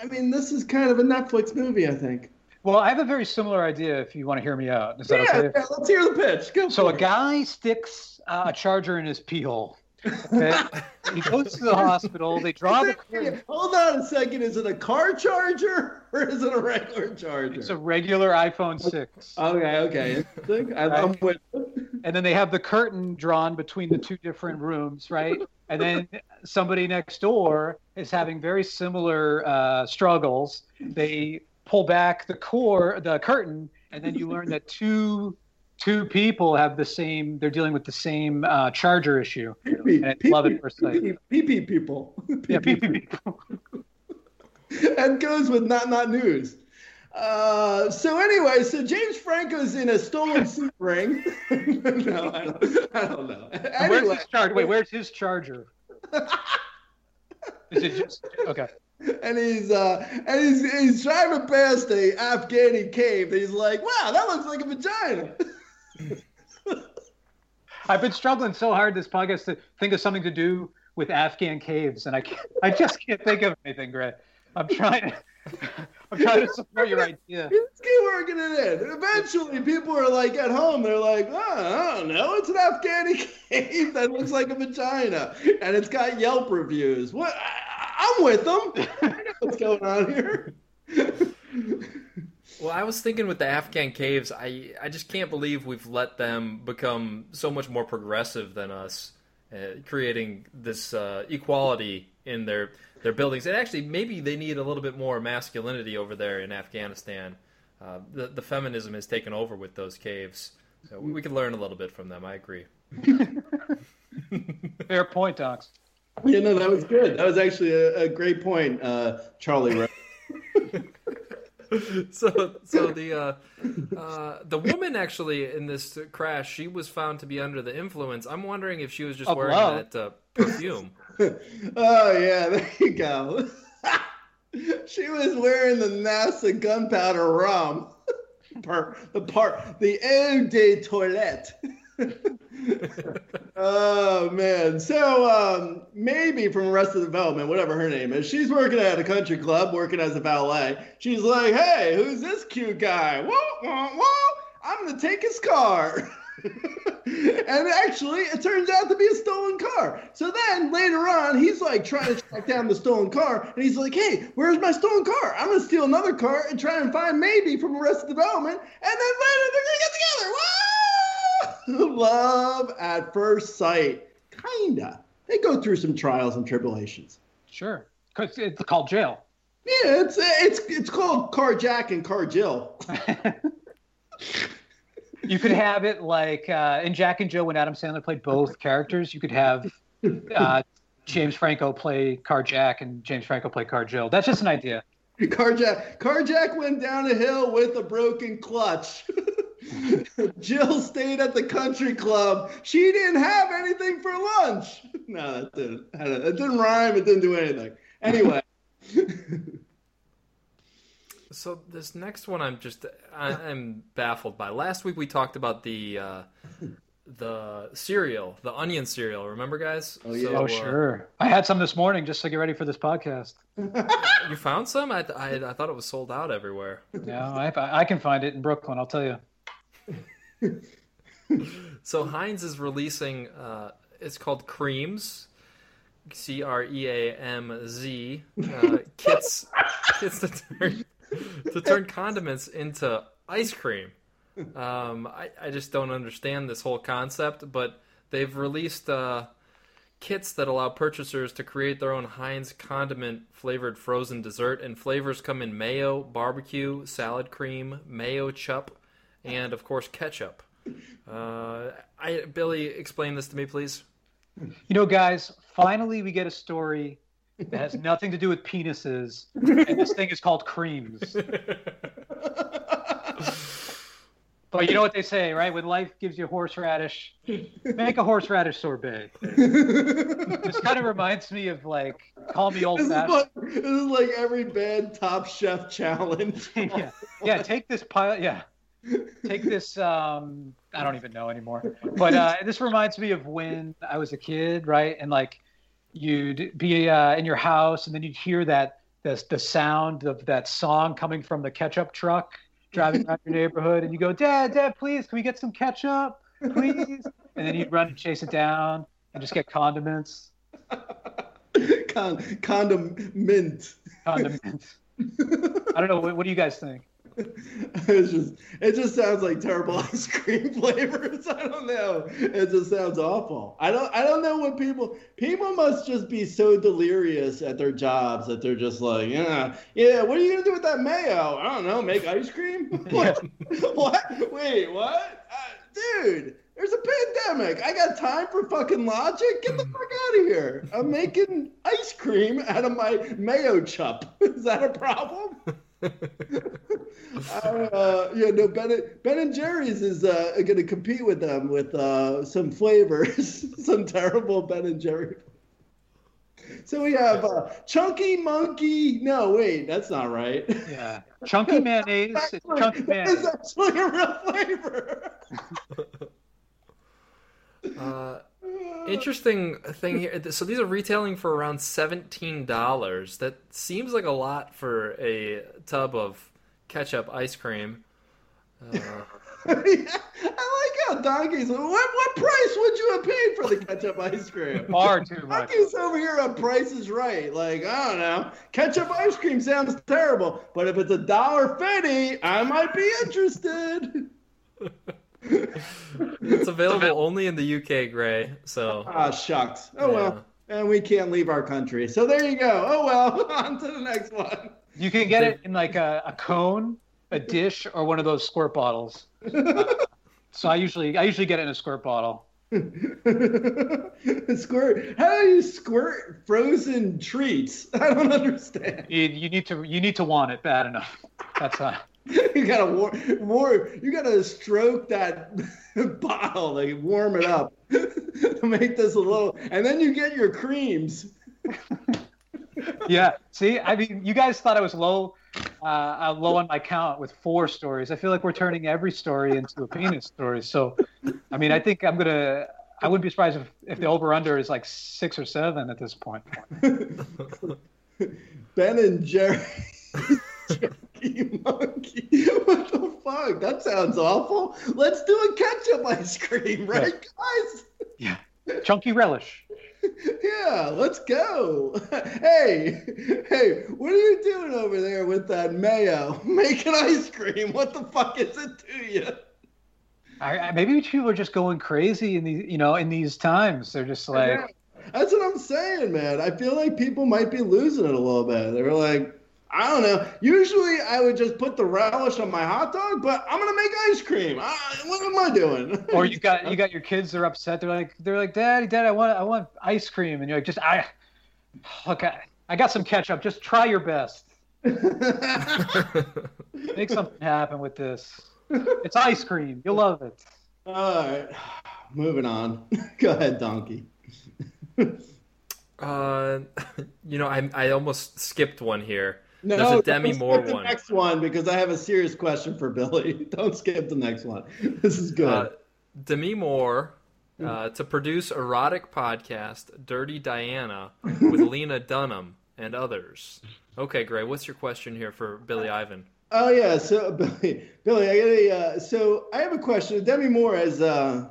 I mean, this is kind of a Netflix movie, I think. Well, I have a very similar idea if you want to hear me out. Is that Yeah, okay? yeah, let's hear the pitch. Go So a guy sticks uh, a charger in his pee hole. Okay? he goes to the hospital. They draw the curtain. Hold on a second. Is it a car charger or is it a regular charger? It's a regular iPhone 6. Okay, okay. I'm, with. and then they have the curtain drawn between the two different rooms, right? And then somebody next door is having very similar uh, struggles. They pull back the core, the curtain, and then you learn that two two people have the same. They're dealing with the same uh, charger issue. PP, And I love it first sight. PP people. Yeah, PP people. and goes with not not news. Uh, so anyway, so James Franco's in a stolen suit ring. no, I don't, I don't know. Where's his charger? Wait, where's his charger? Is it just okay? and he's uh, and he's he's driving past a Afghani cave. And he's like, "Wow, that looks like a vagina." I've been struggling so hard this podcast to think of something to do with Afghan caves, and I can't, I just can't think of anything, Greg. I'm trying to, I'm trying to support your idea. Just keep working it in. Eventually, people are like at home. They're like, oh, I don't know. It's an Afghani cave that looks like a vagina, and it's got Yelp reviews. What? I, I'm with them. I know what's going on here. Well, I was thinking with the Afghan caves, I I just can't believe we've let them become so much more progressive than us, uh, creating this uh, equality in their their buildings. And actually, maybe they need a little bit more masculinity over there in Afghanistan. Uh, the the feminism has taken over with those caves. So we, we could learn a little bit from them. I agree. Fair point, Docs. Yeah, no, that was good. That was actually a, a great point, uh, Charlie. So so the uh, uh, the woman actually in this crash, she was found to be under the influence. I'm wondering if she was just Of wearing love. that uh, perfume. oh yeah, there you go. she was wearing the NASA gunpowder rum. Per, the part, the eau de toilette. oh man! So um, Maeby from Arrested Development, whatever her name is, she's working at a country club, working as a valet. She's like, "Hey, who's this cute guy? Whoa, whoa, whoa! I'm gonna take his car." and actually, it turns out to be a stolen car. So then later on, he's like trying to track down the stolen car, and he's like, "Hey, where's my stolen car? I'm gonna steal another car and try and find Maeby from Arrested Development, and then later they're gonna get together." Woo! Love at first sight, kinda. They go through some trials and tribulations. Sure, because it's called jail. Yeah, it's it's it's called Carjack and Car Jill. You could have it like uh, in Jack and Jill when Adam Sandler played both characters. You could have uh, James Franco play Car Jack and James Franco play Car Jill. That's just an idea. Carjack Carjack went down a hill with a broken clutch. Jill stayed at the country club. She didn't have anything for lunch. No, that didn't. It didn't rhyme. It didn't do anything. Anyway, So this next one, I'm just I, I'm baffled by. Last week we talked about the uh, the cereal, the onion cereal. Remember, guys? Oh, yeah. Oh, uh, sure. I had some this morning just to get ready for this podcast. you found some? I, I I thought it was sold out everywhere. Yeah, I, I can find it in Brooklyn. I'll tell you. So Heinz is releasing. Uh, it's called Creamz. C R E A M Z uh, kits kits to turn to turn condiments into ice cream. Um, I, I just don't understand this whole concept, but they've released uh, kits that allow purchasers to create their own Heinz condiment flavored frozen dessert, and flavors come in mayo, barbecue, salad cream, Mayochup, and of course ketchup. Uh, I Billy, explain this to me, please. You know, guys, finally we get a story that has nothing to do with penises, and this thing is called creamz. But you know what they say, right? When life gives you horseradish, make a horseradish sorbet. this kind of reminds me of like, call me old this fashioned. like, this is like every bad Top Chef challenge. yeah, yeah. Take this pile. Yeah, take this. Um, I don't even know anymore. But uh, this reminds me of when I was a kid, right? And like, you'd be uh, in your house, and then you'd hear that the the sound of that song coming from the ketchup truck driving around your neighborhood, and you go, "Dad, Dad, please, can we get some ketchup, please?" And then you'd run and chase it down, and just get condiments. Con- condom mint. Condiments. I don't know. What, what do you guys think? it's just it just sounds like terrible ice cream flavors. I don't know. It just sounds awful. I don't I don't know what people people must just be so delirious at their jobs that they're just like, yeah, yeah, what are you gonna do with that mayo? I don't know, make ice cream? what? what? Wait, what? Uh, dude, there's a pandemic. I got time for fucking logic. Get the fuck out of here. I'm making ice cream out of my Mayochup. Is that a problem? Uh, yeah, no, Ben, ben and Jerry's is uh, going to compete with them with uh, some flavors, some terrible Ben and Jerry. So we have uh, Chunky Monkey. No, wait, that's not right. Yeah, chunky mayonnaise. It's chunky mayonnaise. It's actually a real flavor. Uh, interesting thing here. So these are retailing for around seventeen dollars. That seems like a lot for a tub of ketchup ice cream. Uh, I like how Donkey's. What what price would you have paid for the ketchup ice cream? Far too much. Donkey's over here on Price is Right. Like I don't know, ketchup ice cream sounds terrible, but if it's a dollar fifty, I might be interested. it's available only in the UK, Grey. So Ah, shucks. Oh well, and we can't leave our country. So there you go. Oh well, on to the next one. You can get it in like a, a cone, a dish, or one of those squirt bottles. Uh, so I usually I usually get it in a squirt bottle. squirt. How do you squirt frozen treats? I don't understand. You, you need to you need to want it bad enough. That's uh, You gotta war, war, You gotta stroke that bottle, like warm it up to make this a little, and then you get your creamz. Yeah. See, I mean, you guys thought I was low, uh, uh, low on my count with four stories. I feel like we're turning every story into a penis story. So, I mean, I think I'm gonna. I wouldn't be surprised if, if the over under is like six or seven at this point. Ben and Jerry. Chunky monkey. What the fuck? That sounds awful. Let's do a ketchup ice cream, right, guys? Yeah. Chunky relish. Yeah, let's go. Hey, hey, what are you doing over there with that mayo? Making ice cream. What the fuck is it to you? I, I, maybe people are just going crazy in these, you know, in these times. They're just like, Yeah, That's what I'm saying, man. I feel like people might be losing it a little bit. They're like, I don't know. Usually I would just put the relish on my hot dog, but I'm gonna make ice cream. I, what am I doing? or you got you got your kids. They're upset. They're like, they're like, Daddy, Dad, I want I want ice cream, and you're like, just I, look, I, I got some ketchup. Just try your best. Make something happen with this. It's ice cream. You'll love it. All right, moving on. Go ahead, Donkey. uh, you know, I I almost skipped one here. No, There's a Demi Moore skip the one. next one because I have a serious question for Billy. Don't skip the next one. This is good. Uh, Demi Moore uh, to produce erotic podcast Dirty Diana with Lena Dunham and others. Okay, Grey, what's your question here for Billy Ivan? Oh yeah, so Billy, Billy, I got a. Uh, so I have a question. Demi Moore, as uh,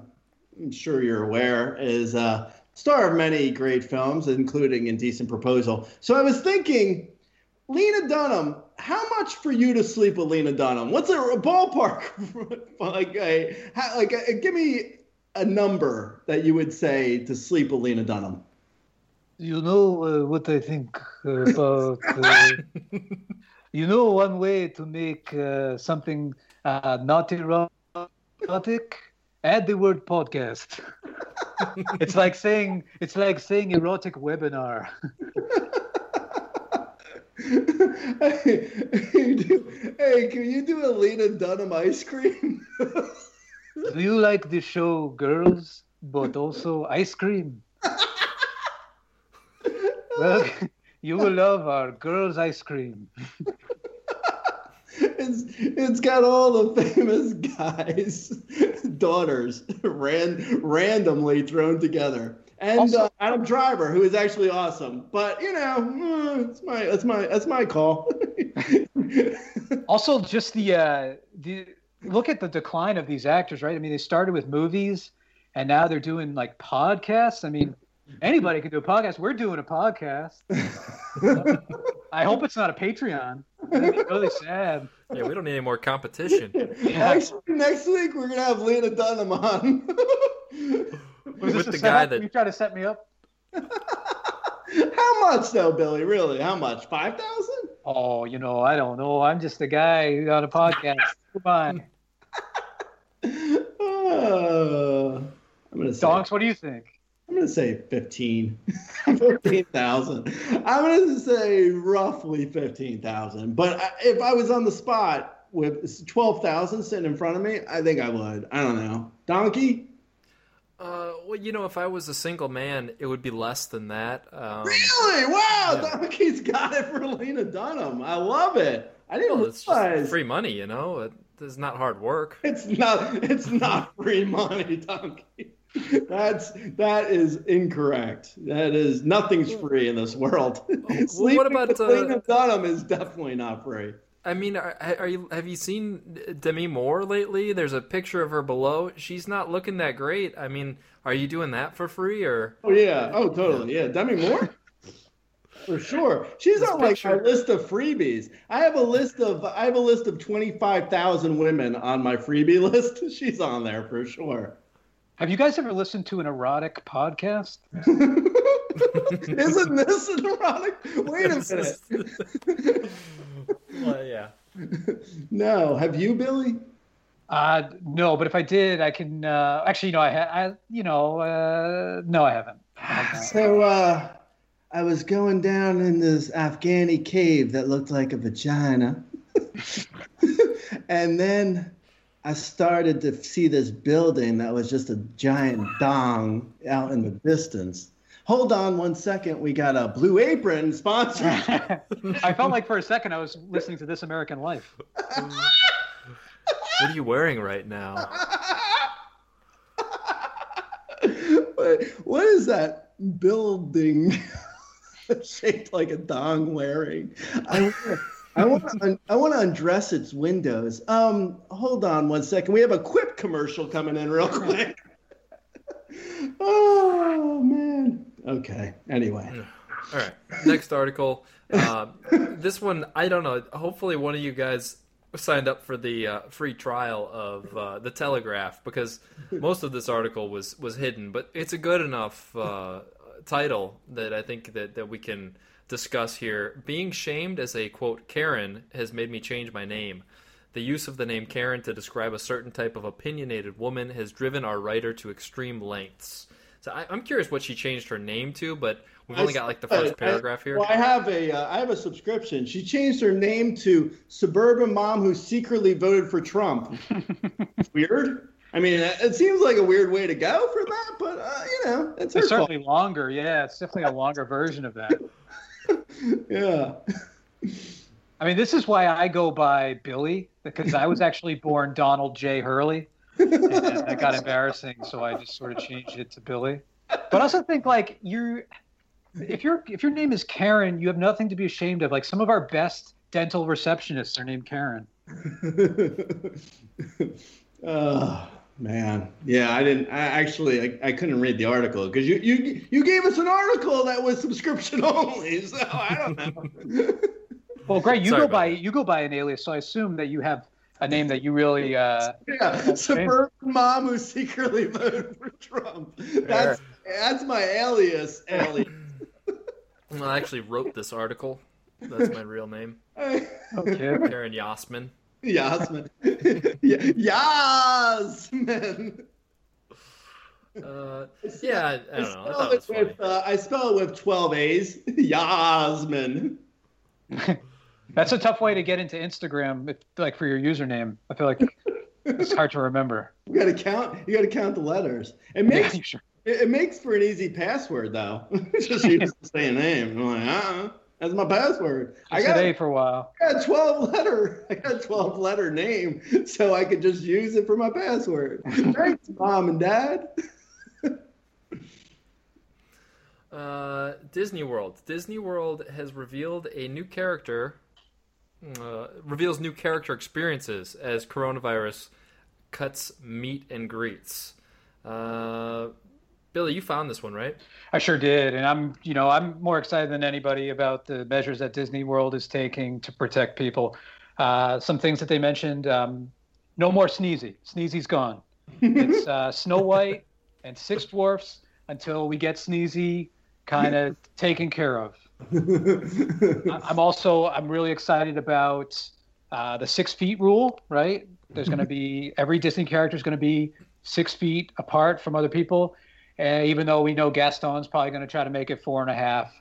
I'm sure you're aware, is uh, star of many great films, including Indecent Proposal. So I was thinking, Lena Dunham. How much for you to sleep with Lena Dunham? What's a, a ballpark? like, a, how, like, a, give me a number that you would say to sleep with Lena Dunham. You know uh, what I think about. Uh, you know, one way to make uh, something uh, not erotic. Add the word podcast. it's like saying it's like saying erotic webinar. Hey, do- hey, can you do a Lena Dunham ice cream? Do you like the show Girls, but also ice cream? well, you will love our girls' ice cream. it's it's got all the famous guys, daughters, ran randomly thrown together, and Also- uh, Adam Driver, who is actually awesome. But you know, it's my that's my that's my call. Also, just the uh, the look at the decline of these actors, right? I mean, they started with movies, and now they're doing like podcasts. I mean, anybody can do a podcast. We're doing a podcast. I hope it's not a Patreon. That'd really sad. Yeah, we don't need any more competition. Actually, next week we're gonna have Lena Dunham on. Was With this the guy that- you try to set me up? How much though, Billy? Really? How much? Five thousand? Oh, you know, I don't know. I'm just a guy on a podcast. Come on, Uh, I'm gonna say. Donks. What do you think? I'm gonna say fifteen. Fifteen thousand. I'm gonna say roughly fifteen thousand. But I- if I was on the spot with twelve thousand sitting in front of me, I think I would. I don't know. Donkey? Uh, well, you know, if I was a single man, it would be less than that. Um, Really? Wow, yeah. Donkey's got it for Lena Dunham. I love it. I didn't well, it's realize free money, you know. It, it's not hard work. it's not it's not free money, Donkey. That's that is incorrect. That is nothing's free in this world. Sleeping about, with uh, Lena Dunham is definitely not free. I mean, are, are you have you seen Demi Moore lately? There's a picture of her below. She's not looking that great. I mean, are you doing that for free or? Oh yeah. Oh totally. Yeah. Demi Moore. For sure. She's This on like picture- my list of freebies. I have a list of I have a list of twenty five thousand women on my freebie list. She's on there for sure. Have you guys ever listened to an erotic podcast? Isn't this an erotic? Wait a minute. well, yeah. No. Have you, Billy? Uh, no, but if I did, I can. Uh, actually, no, I, ha- I, you know, uh, no, I haven't. So uh I was going down in this Afghani cave that looked like a vagina. and then I started to see this building that was just a giant dong out in the distance. Hold on one second. We got a Blue Apron sponsor. I felt like for a second I was listening to This American Life. What are you wearing right now? What is that building shaped like a dong wearing? I, I want to I want to undress its windows. Um, hold on one second. We have a Quip commercial coming in real quick. oh man. Okay. Anyway. All right. Next article. Uh, this one, I don't know. Hopefully, one of you guys signed up for the uh, free trial of uh, the Telegraph because most of this article was was hidden. But it's a good enough uh, title that I think that that we can discuss here. Being shamed as a quote Karen has made me change my name. The use of the name Karen to describe a certain type of opinionated woman has driven our writer to extreme lengths. So I, I'm curious what she changed her name to, but we've only got like the first I- paragraph here. Well, I have a uh, I have a subscription. She changed her name to suburban mom who secretly voted for Trump. weird. I mean, it it seems like a weird way to go for that, but uh, you know, it's her It's fault. certainly longer. Yeah, it's definitely a longer version of that. Yeah. I mean, this is why I go by Billy because I was actually born Donald J. Hurley. And that got embarrassing, so I just sort of changed it to Billy. But I also think like you, if your if your name is Karen, you have nothing to be ashamed of. Like some of our best dental receptionists are named Karen. oh man, yeah. I didn't. I actually I, I couldn't read the article because you you you gave us an article that was subscription only. So I don't know. Well, Greg, you Sorry go by that. you go by an alias, so I assume that you have a name that you really. Uh, yeah, suburban mom who secretly voted for Trump. That's that's my alias. Alias. Well, I actually wrote this article. That's my real name, okay. Karen Yasmin. Yasmin. Yeah, Yasmin. Uh, yeah, I, I I don't know. I spell thought it was it funny. with uh, I spell it with twelve A's. Yasmin. That's a tough way to get into Instagram, if, like for your username. I feel like it's hard to remember. You gotta count. You gotta count the letters. It makes you sure. it, it makes for an easy password though. Just use the same name. I'm like, uh, that's my password. I got, A for a while. I got twelve letter. I got twelve letter name, so I could just use it for my password. Thanks, mom and dad. Uh, Disney World. Disney World has revealed a new character. Uh, reveals new character experiences as coronavirus cuts meet and greets. Uh, Billy, you found this one, right? I sure did, and I'm, you know, I'm more excited than anybody about the measures that Disney World is taking to protect people. Uh, some things that they mentioned: um, no more Sneezy. Sneezy's gone. It's uh, Snow White and Six Dwarfs until we get Sneezy kind of taken care of. I'm also I'm really excited about uh, the six feet rule. Right? There's going to be every Disney character is going to be six feet apart from other people. Uh, even though we know Gaston's probably going to try to make it four and a half,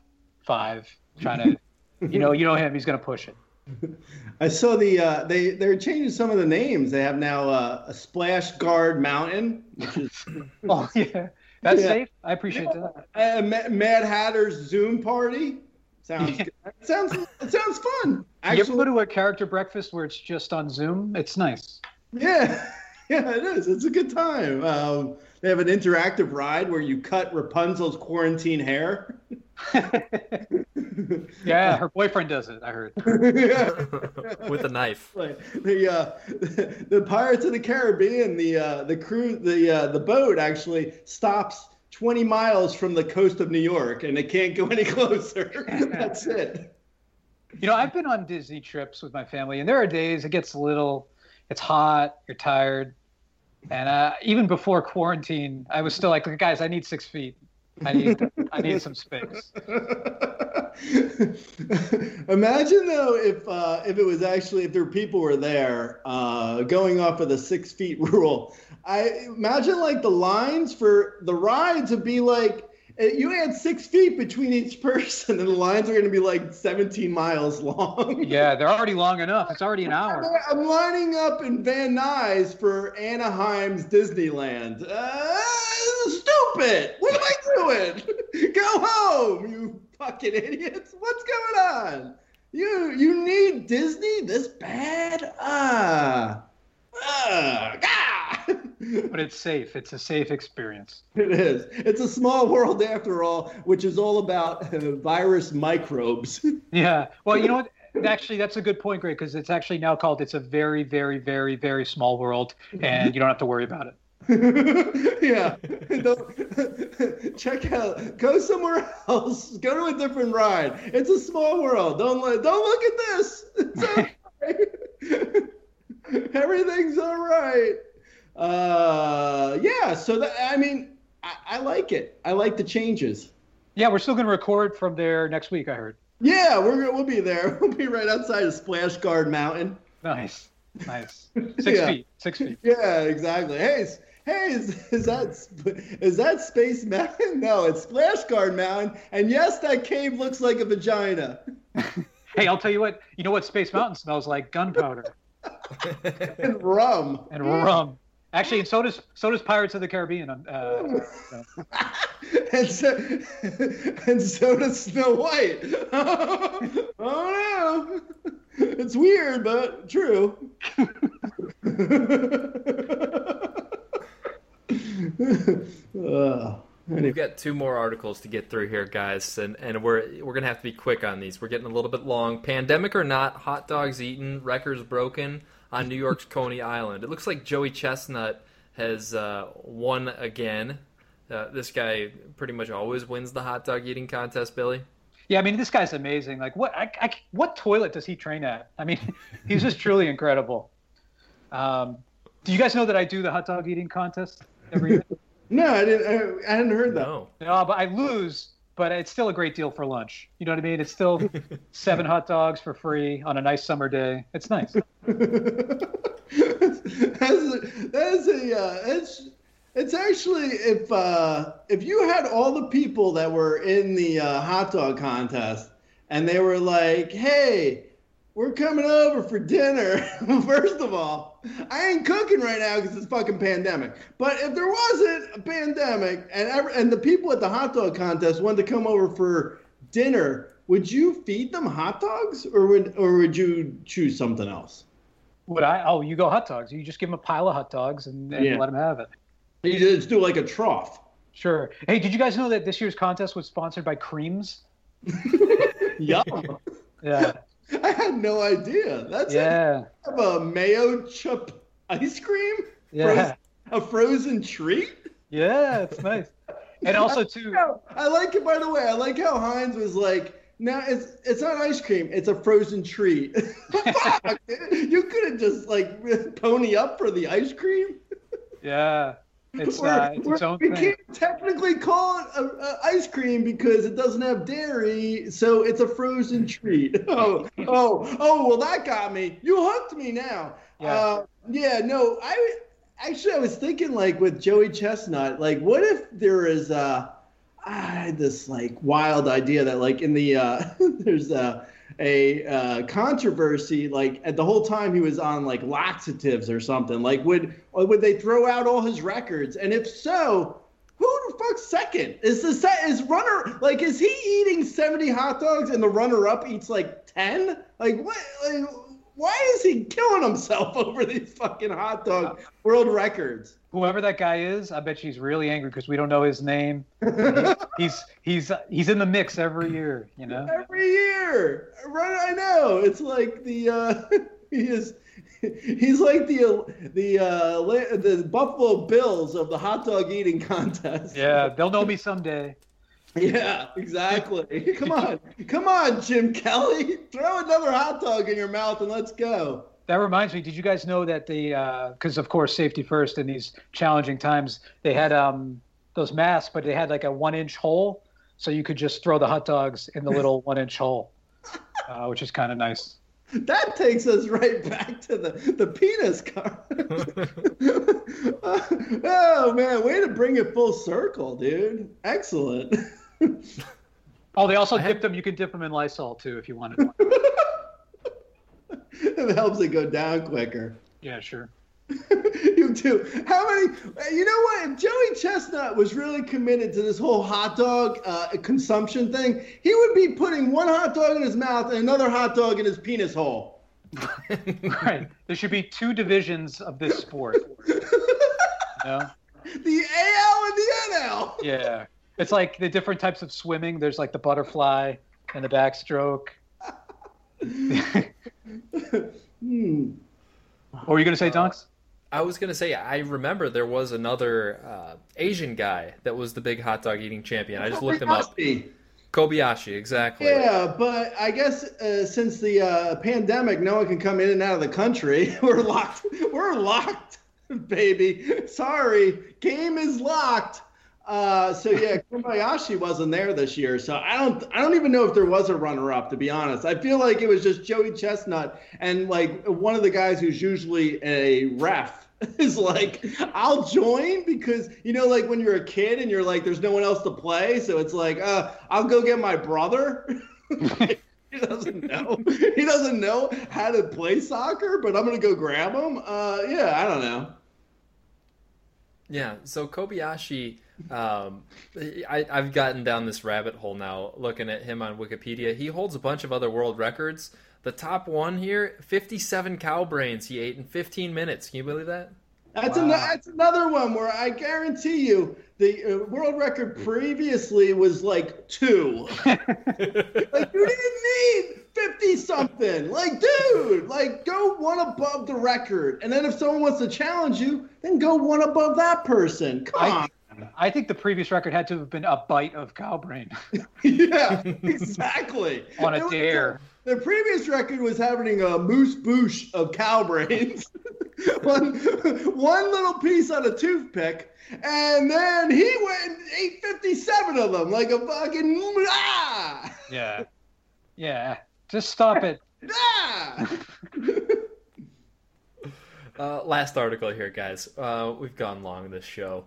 five, trying to, you know, you know him, he's going to push it. I saw the uh, they they're changing some of the names. They have now uh, a Splash Guard Mountain, which is Oh yeah, that's Yeah. safe. I appreciate that. uh, Mad Hatter's Zoom Party. Sounds Yeah. good. It sounds it sounds fun. Actually, you ever go to a character breakfast where it's just on Zoom? It's nice. yeah, yeah, it is. It's a good time. Um, they have an interactive ride where you cut Rapunzel's quarantine hair. Yeah, her boyfriend does it. I heard. With a knife. Like the uh, the Pirates of the Caribbean, the uh, the crew, the uh, the boat actually stops 20 miles from the coast of New York, and it can't go any closer. That's it. You know, I've been on Disney trips with my family, and there are days it gets a little, it's hot, you're tired, and uh, even before quarantine, I was still like, guys, I need six feet. I need, I need some space. Imagine though if uh, if it was actually if there people were there uh, going off of the six feet rule. I imagine like the lines for the rides would be like you add six feet between each person, and the lines are going to be like 17 miles long. Yeah, they're already long enough. It's already an hour. I'm lining up in Van Nuys for Anaheim's Disneyland. Uh, stupid! What am I doing? Go home, you fucking idiots! What's going on? You you need Disney this bad? Ah, ah, ah. But it's safe. It's a safe experience. It is. It's a small world after all, which is all about uh, virus microbes. Yeah. Well, you know what? Actually, that's a good point, Greg, because it's actually now called "It's a very, very, very, very small world," and you don't have to worry about it. yeah. Don't, check out. Go somewhere else. Go to a different ride. It's a small world. Don't let. Don't look at this. It's. Everything's all right. Uh, yeah. So that I mean, I, I like it. I like the changes. Yeah, we're still going to record from there next week. I heard. Yeah, we're gonna- we'll be there. We'll be right outside of Splash Guard Mountain. Nice, nice. Six Yeah. feet. Six feet. Yeah, exactly. Hey, hey, is, is that that Space Mountain? No, it's Splash Guard Mountain. And yes, that cave looks like a vagina. Hey, I'll tell you what. You know what Space Mountain smells like? Gunpowder And rum. and rum. Actually, and so does so does Pirates of the Caribbean. Uh, and so and so does Snow White. oh no, it's weird but true. Ugh. We've got two more articles to get through here, guys, and, and we're we're gonna have to be quick on these. We're getting a little bit long. Pandemic or not, hot dogs eaten, records broken on New York's Coney Island. It looks like Joey Chestnut has uh, won again. Uh, this guy pretty much always wins the hot dog eating contest, Billy. yeah, I mean, this guy's amazing. Like, what? I, I, what toilet does he train at? I mean, he's just truly incredible. Um, do you guys know that I do the hot dog eating contest every year? No, I didn't. I, I hadn't heard that. No. No, but I lose, but it's still a great deal for lunch. You know what I mean? It's still seven hot dogs for free on a nice summer day. It's nice. that's a, that's a uh, it's it's actually if uh, if you had all the people that were in the uh, hot dog contest and they were like, "Hey, we're coming over for dinner." First of all, I ain't cooking right now because it's fucking pandemic. But if there wasn't a pandemic and ever, and the people at the hot dog contest wanted to come over for dinner, would you feed them hot dogs or would or would you choose something else? Would I? Oh, you go hot dogs. You just give them a pile of hot dogs and, and Yeah. let them have it. You just do like a trough. Sure. Hey, did you guys know that this year's contest was sponsored by Creamz? Yum. Yeah. I had no idea. That's Yeah. it. Have a mayo chip ice cream? Yeah. Frozen, a frozen treat? Yeah, it's nice. And also too, I like it. By the way, I like how Heinz was like, "Now it's it's not ice cream; it's a frozen treat." Fuck, you could have just like pony up for the ice cream. yeah, it's Or- uh, it's its own we thing. can't technically call it a, a ice cream because it doesn't have dairy, so it's a frozen treat. Oh, oh, oh! Well, that got me. You hooked me now. Yeah. Uh, yeah. No, I actually I was thinking like with Joey Chestnut, like what if there is uh I had this like wild idea that like in the uh there's a a uh, controversy like at the whole time he was on like laxatives or something like would would they throw out all his records? And if so who the fuck's second? Is the set is runner like is he eating 70 hot dogs and the runner up eats like 10 like what like, why is he killing himself over these fucking hot dog world records Whoever that guy is, I bet she's really angry because we don't know his name. he's he's he's in the mix every year, you know. every year. Right, I know. It's like the uh, he is. He's like the the uh, the Buffalo Bills of the hot dog eating contest. Yeah, they'll know me someday. Yeah, exactly. Come on, come on, Jim Kelly. Throw another hot dog in your mouth and let's go. That reminds me. Did you guys know that the because of course safety first in these challenging times they had um those masks, but they had like a one inch hole, so you could just throw the hot dogs in the little one inch hole, uh, which is kind of nice. That takes us right back to the, the penis card. oh man, way to bring it full circle, dude. Excellent. Oh, they also dipped them. You can dip them in Lysol too if you wanted. it helps it go down quicker. Yeah, sure. you too. How many? You know what? If Joey Chestnut was really committed to this whole hot dog uh, consumption thing, he would be putting one hot dog in his mouth and another hot dog in his penis hole. Right. There should be two divisions of this sport. You know? The AL and the NL. Yeah. It's like the different types of swimming. There's like the butterfly and the backstroke. Hmm. What were you gonna say, Dunks? I was gonna say I remember there was another uh, Asian guy that was the big hot dog eating champion. I just looked him up. Kobayashi. Kobayashi, exactly. Yeah, but I guess uh, since the uh, pandemic, no one can come in and out of the country. We're locked. We're locked, baby. Sorry, game is locked. Uh, so yeah, Kobayashi wasn't there this year, so I don't. I don't even know if there was a runner-up. To be honest, I feel like it was just Joey Chestnut and like one of the guys who's usually a ref is like, I'll join because you know, like when you're a kid and you're like, there's no one else to play, so it's like, uh, I'll go get my brother. he doesn't know. He doesn't know how to play soccer, but I'm gonna go grab him. Uh, yeah, I don't know. Yeah, so Kobayashi, um, I, I've gotten down this rabbit hole now looking at him on Wikipedia. He holds a bunch of other world records. The top one here 57 cow brains he ate in 15 minutes. Can you believe that? That's, an, that's another one where I guarantee you the uh, world record previously was like two. like you didn't need 50 something. Like, dude, like go one above the record. And then if someone wants to challenge you, then go one above that person. Come I- on. I think the previous record had to have been a bite of cow brain yeah, exactly. on a was- dare. The previous record was having a moose boosh of cow brains, one, one little piece on a toothpick, and then he went and ate 57 of them like a fucking ah, Yeah. Yeah. Just stop it. ah. Uh, last article here, guys. Uh, we've gone long this show.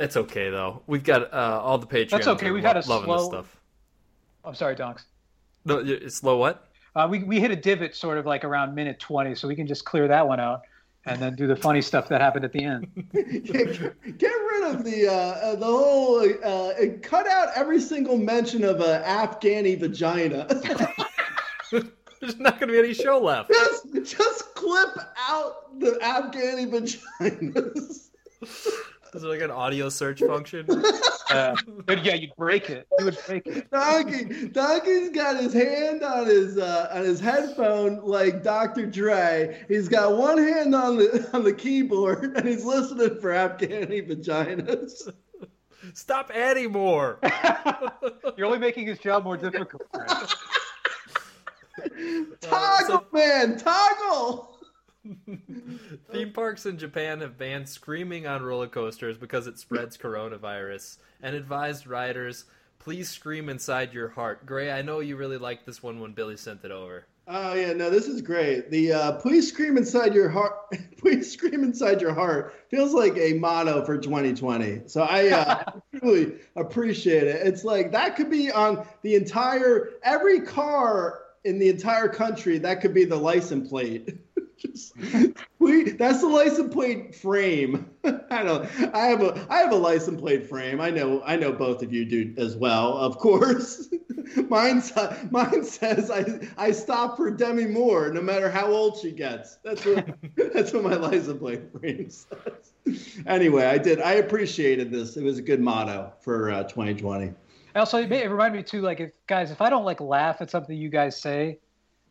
It's okay though. We've got uh, all the Patreons. That's okay, we've had a loving this stuff. I'm sorry, Donks. No, it's slow. What? Uh, we, we hit a divot sort of like around minute 20, so we can just clear that one out and then do the funny stuff that happened at the end. get, get rid of the uh, uh, the whole uh, cut out every single mention of a Afghani vagina. There's not going to be any show left. just just clip out the Afghani vaginas. Is there like an audio search function? Uh, but yeah, you'd break it. You would break it. Donkey, Donkey's got his hand on his uh, on his headphone like Dr. Dre. He's got one hand on the on the keyboard and he's listening for Afghani vaginas. Stop adding more. You're only making his job more difficult. Greg. Toggle, so- man, toggle. Theme parks in Japan have banned screaming on roller coasters because it spreads coronavirus and advised riders please scream inside your heart. Grey, I know you really liked this one when Billy sent it over. Oh yeah, no, this is great. The uh, "Please scream inside your heart." Please scream inside your heart feels like a motto for 2020. So I uh, really appreciate it. It's like that could be on the entire every car in the entire country. That could be the license plate. Just, we, that's the license plate frame. I don't. I have a. I have a license plate frame. I know. I know both of you do as well. Of course. mine. Mine says I. I stop for Demi Moore, no matter how old she gets. That's what. that's what my license plate frame says. Anyway, I did. I appreciated this. It was a good motto for uh, 2020. Also, it, may, it reminded me too, like if guys, if I don't like laugh at something you guys say,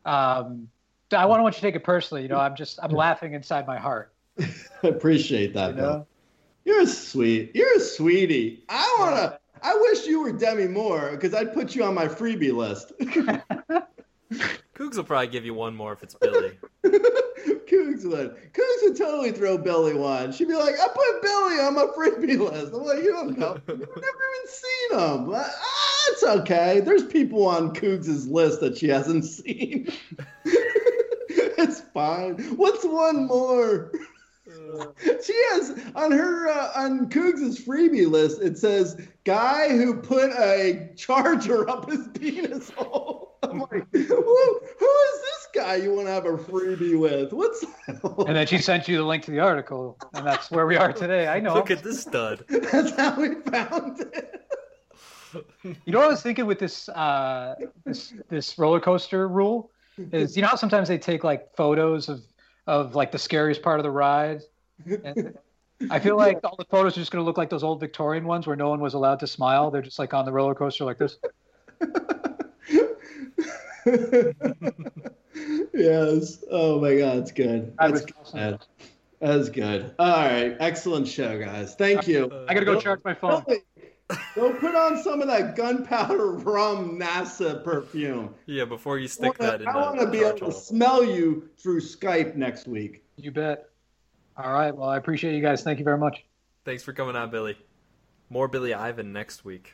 um, I want want you to take it personally. You know, I'm just I'm laughing inside my heart. I appreciate that. You Bill. know, You're a sweet. You're a sweetie. I wanna. I wish you were Demi Moore because I'd put you on my freebie list. Cougs will probably give you one more if it's Billy. Cougs would. Cougs would totally throw Billy one. She'd be like, I put Billy on my freebie list. I'm like, you don't know. You've never even seen him. But, ah, it's okay. There's people on Cougs' list that she hasn't seen. It's fine. What's one more? She has on her uh, on Cougs' freebie list. It says guy who put a charger up his penis hole. I'm like, who, who is this guy you want to have a freebie with? What's and then she sent you the link to the article, and that's where we are today. I know. Look at this stud. that's how we found it. You know what I was thinking with this uh, this this roller coaster rule is you know how sometimes they take like photos of of like the scariest part of the ride. And I feel like all the photos are just going to look like those old Victorian ones where no one was allowed to smile. They're just like on the roller coaster like this. yes. Oh my God, it's good. That That's was awesome. good. That's good. All right, excellent show, guys. Thank you. I got to go charge my phone. Billy, Go put on some of that gunpowder rum NASA perfume. Yeah, before you stick I that in I want the to be charge able to smell you through Skype next week. You bet. All right. Well, I appreciate you guys. Thank you very much. Thanks for coming on, Billy. More Billy Ivan next week.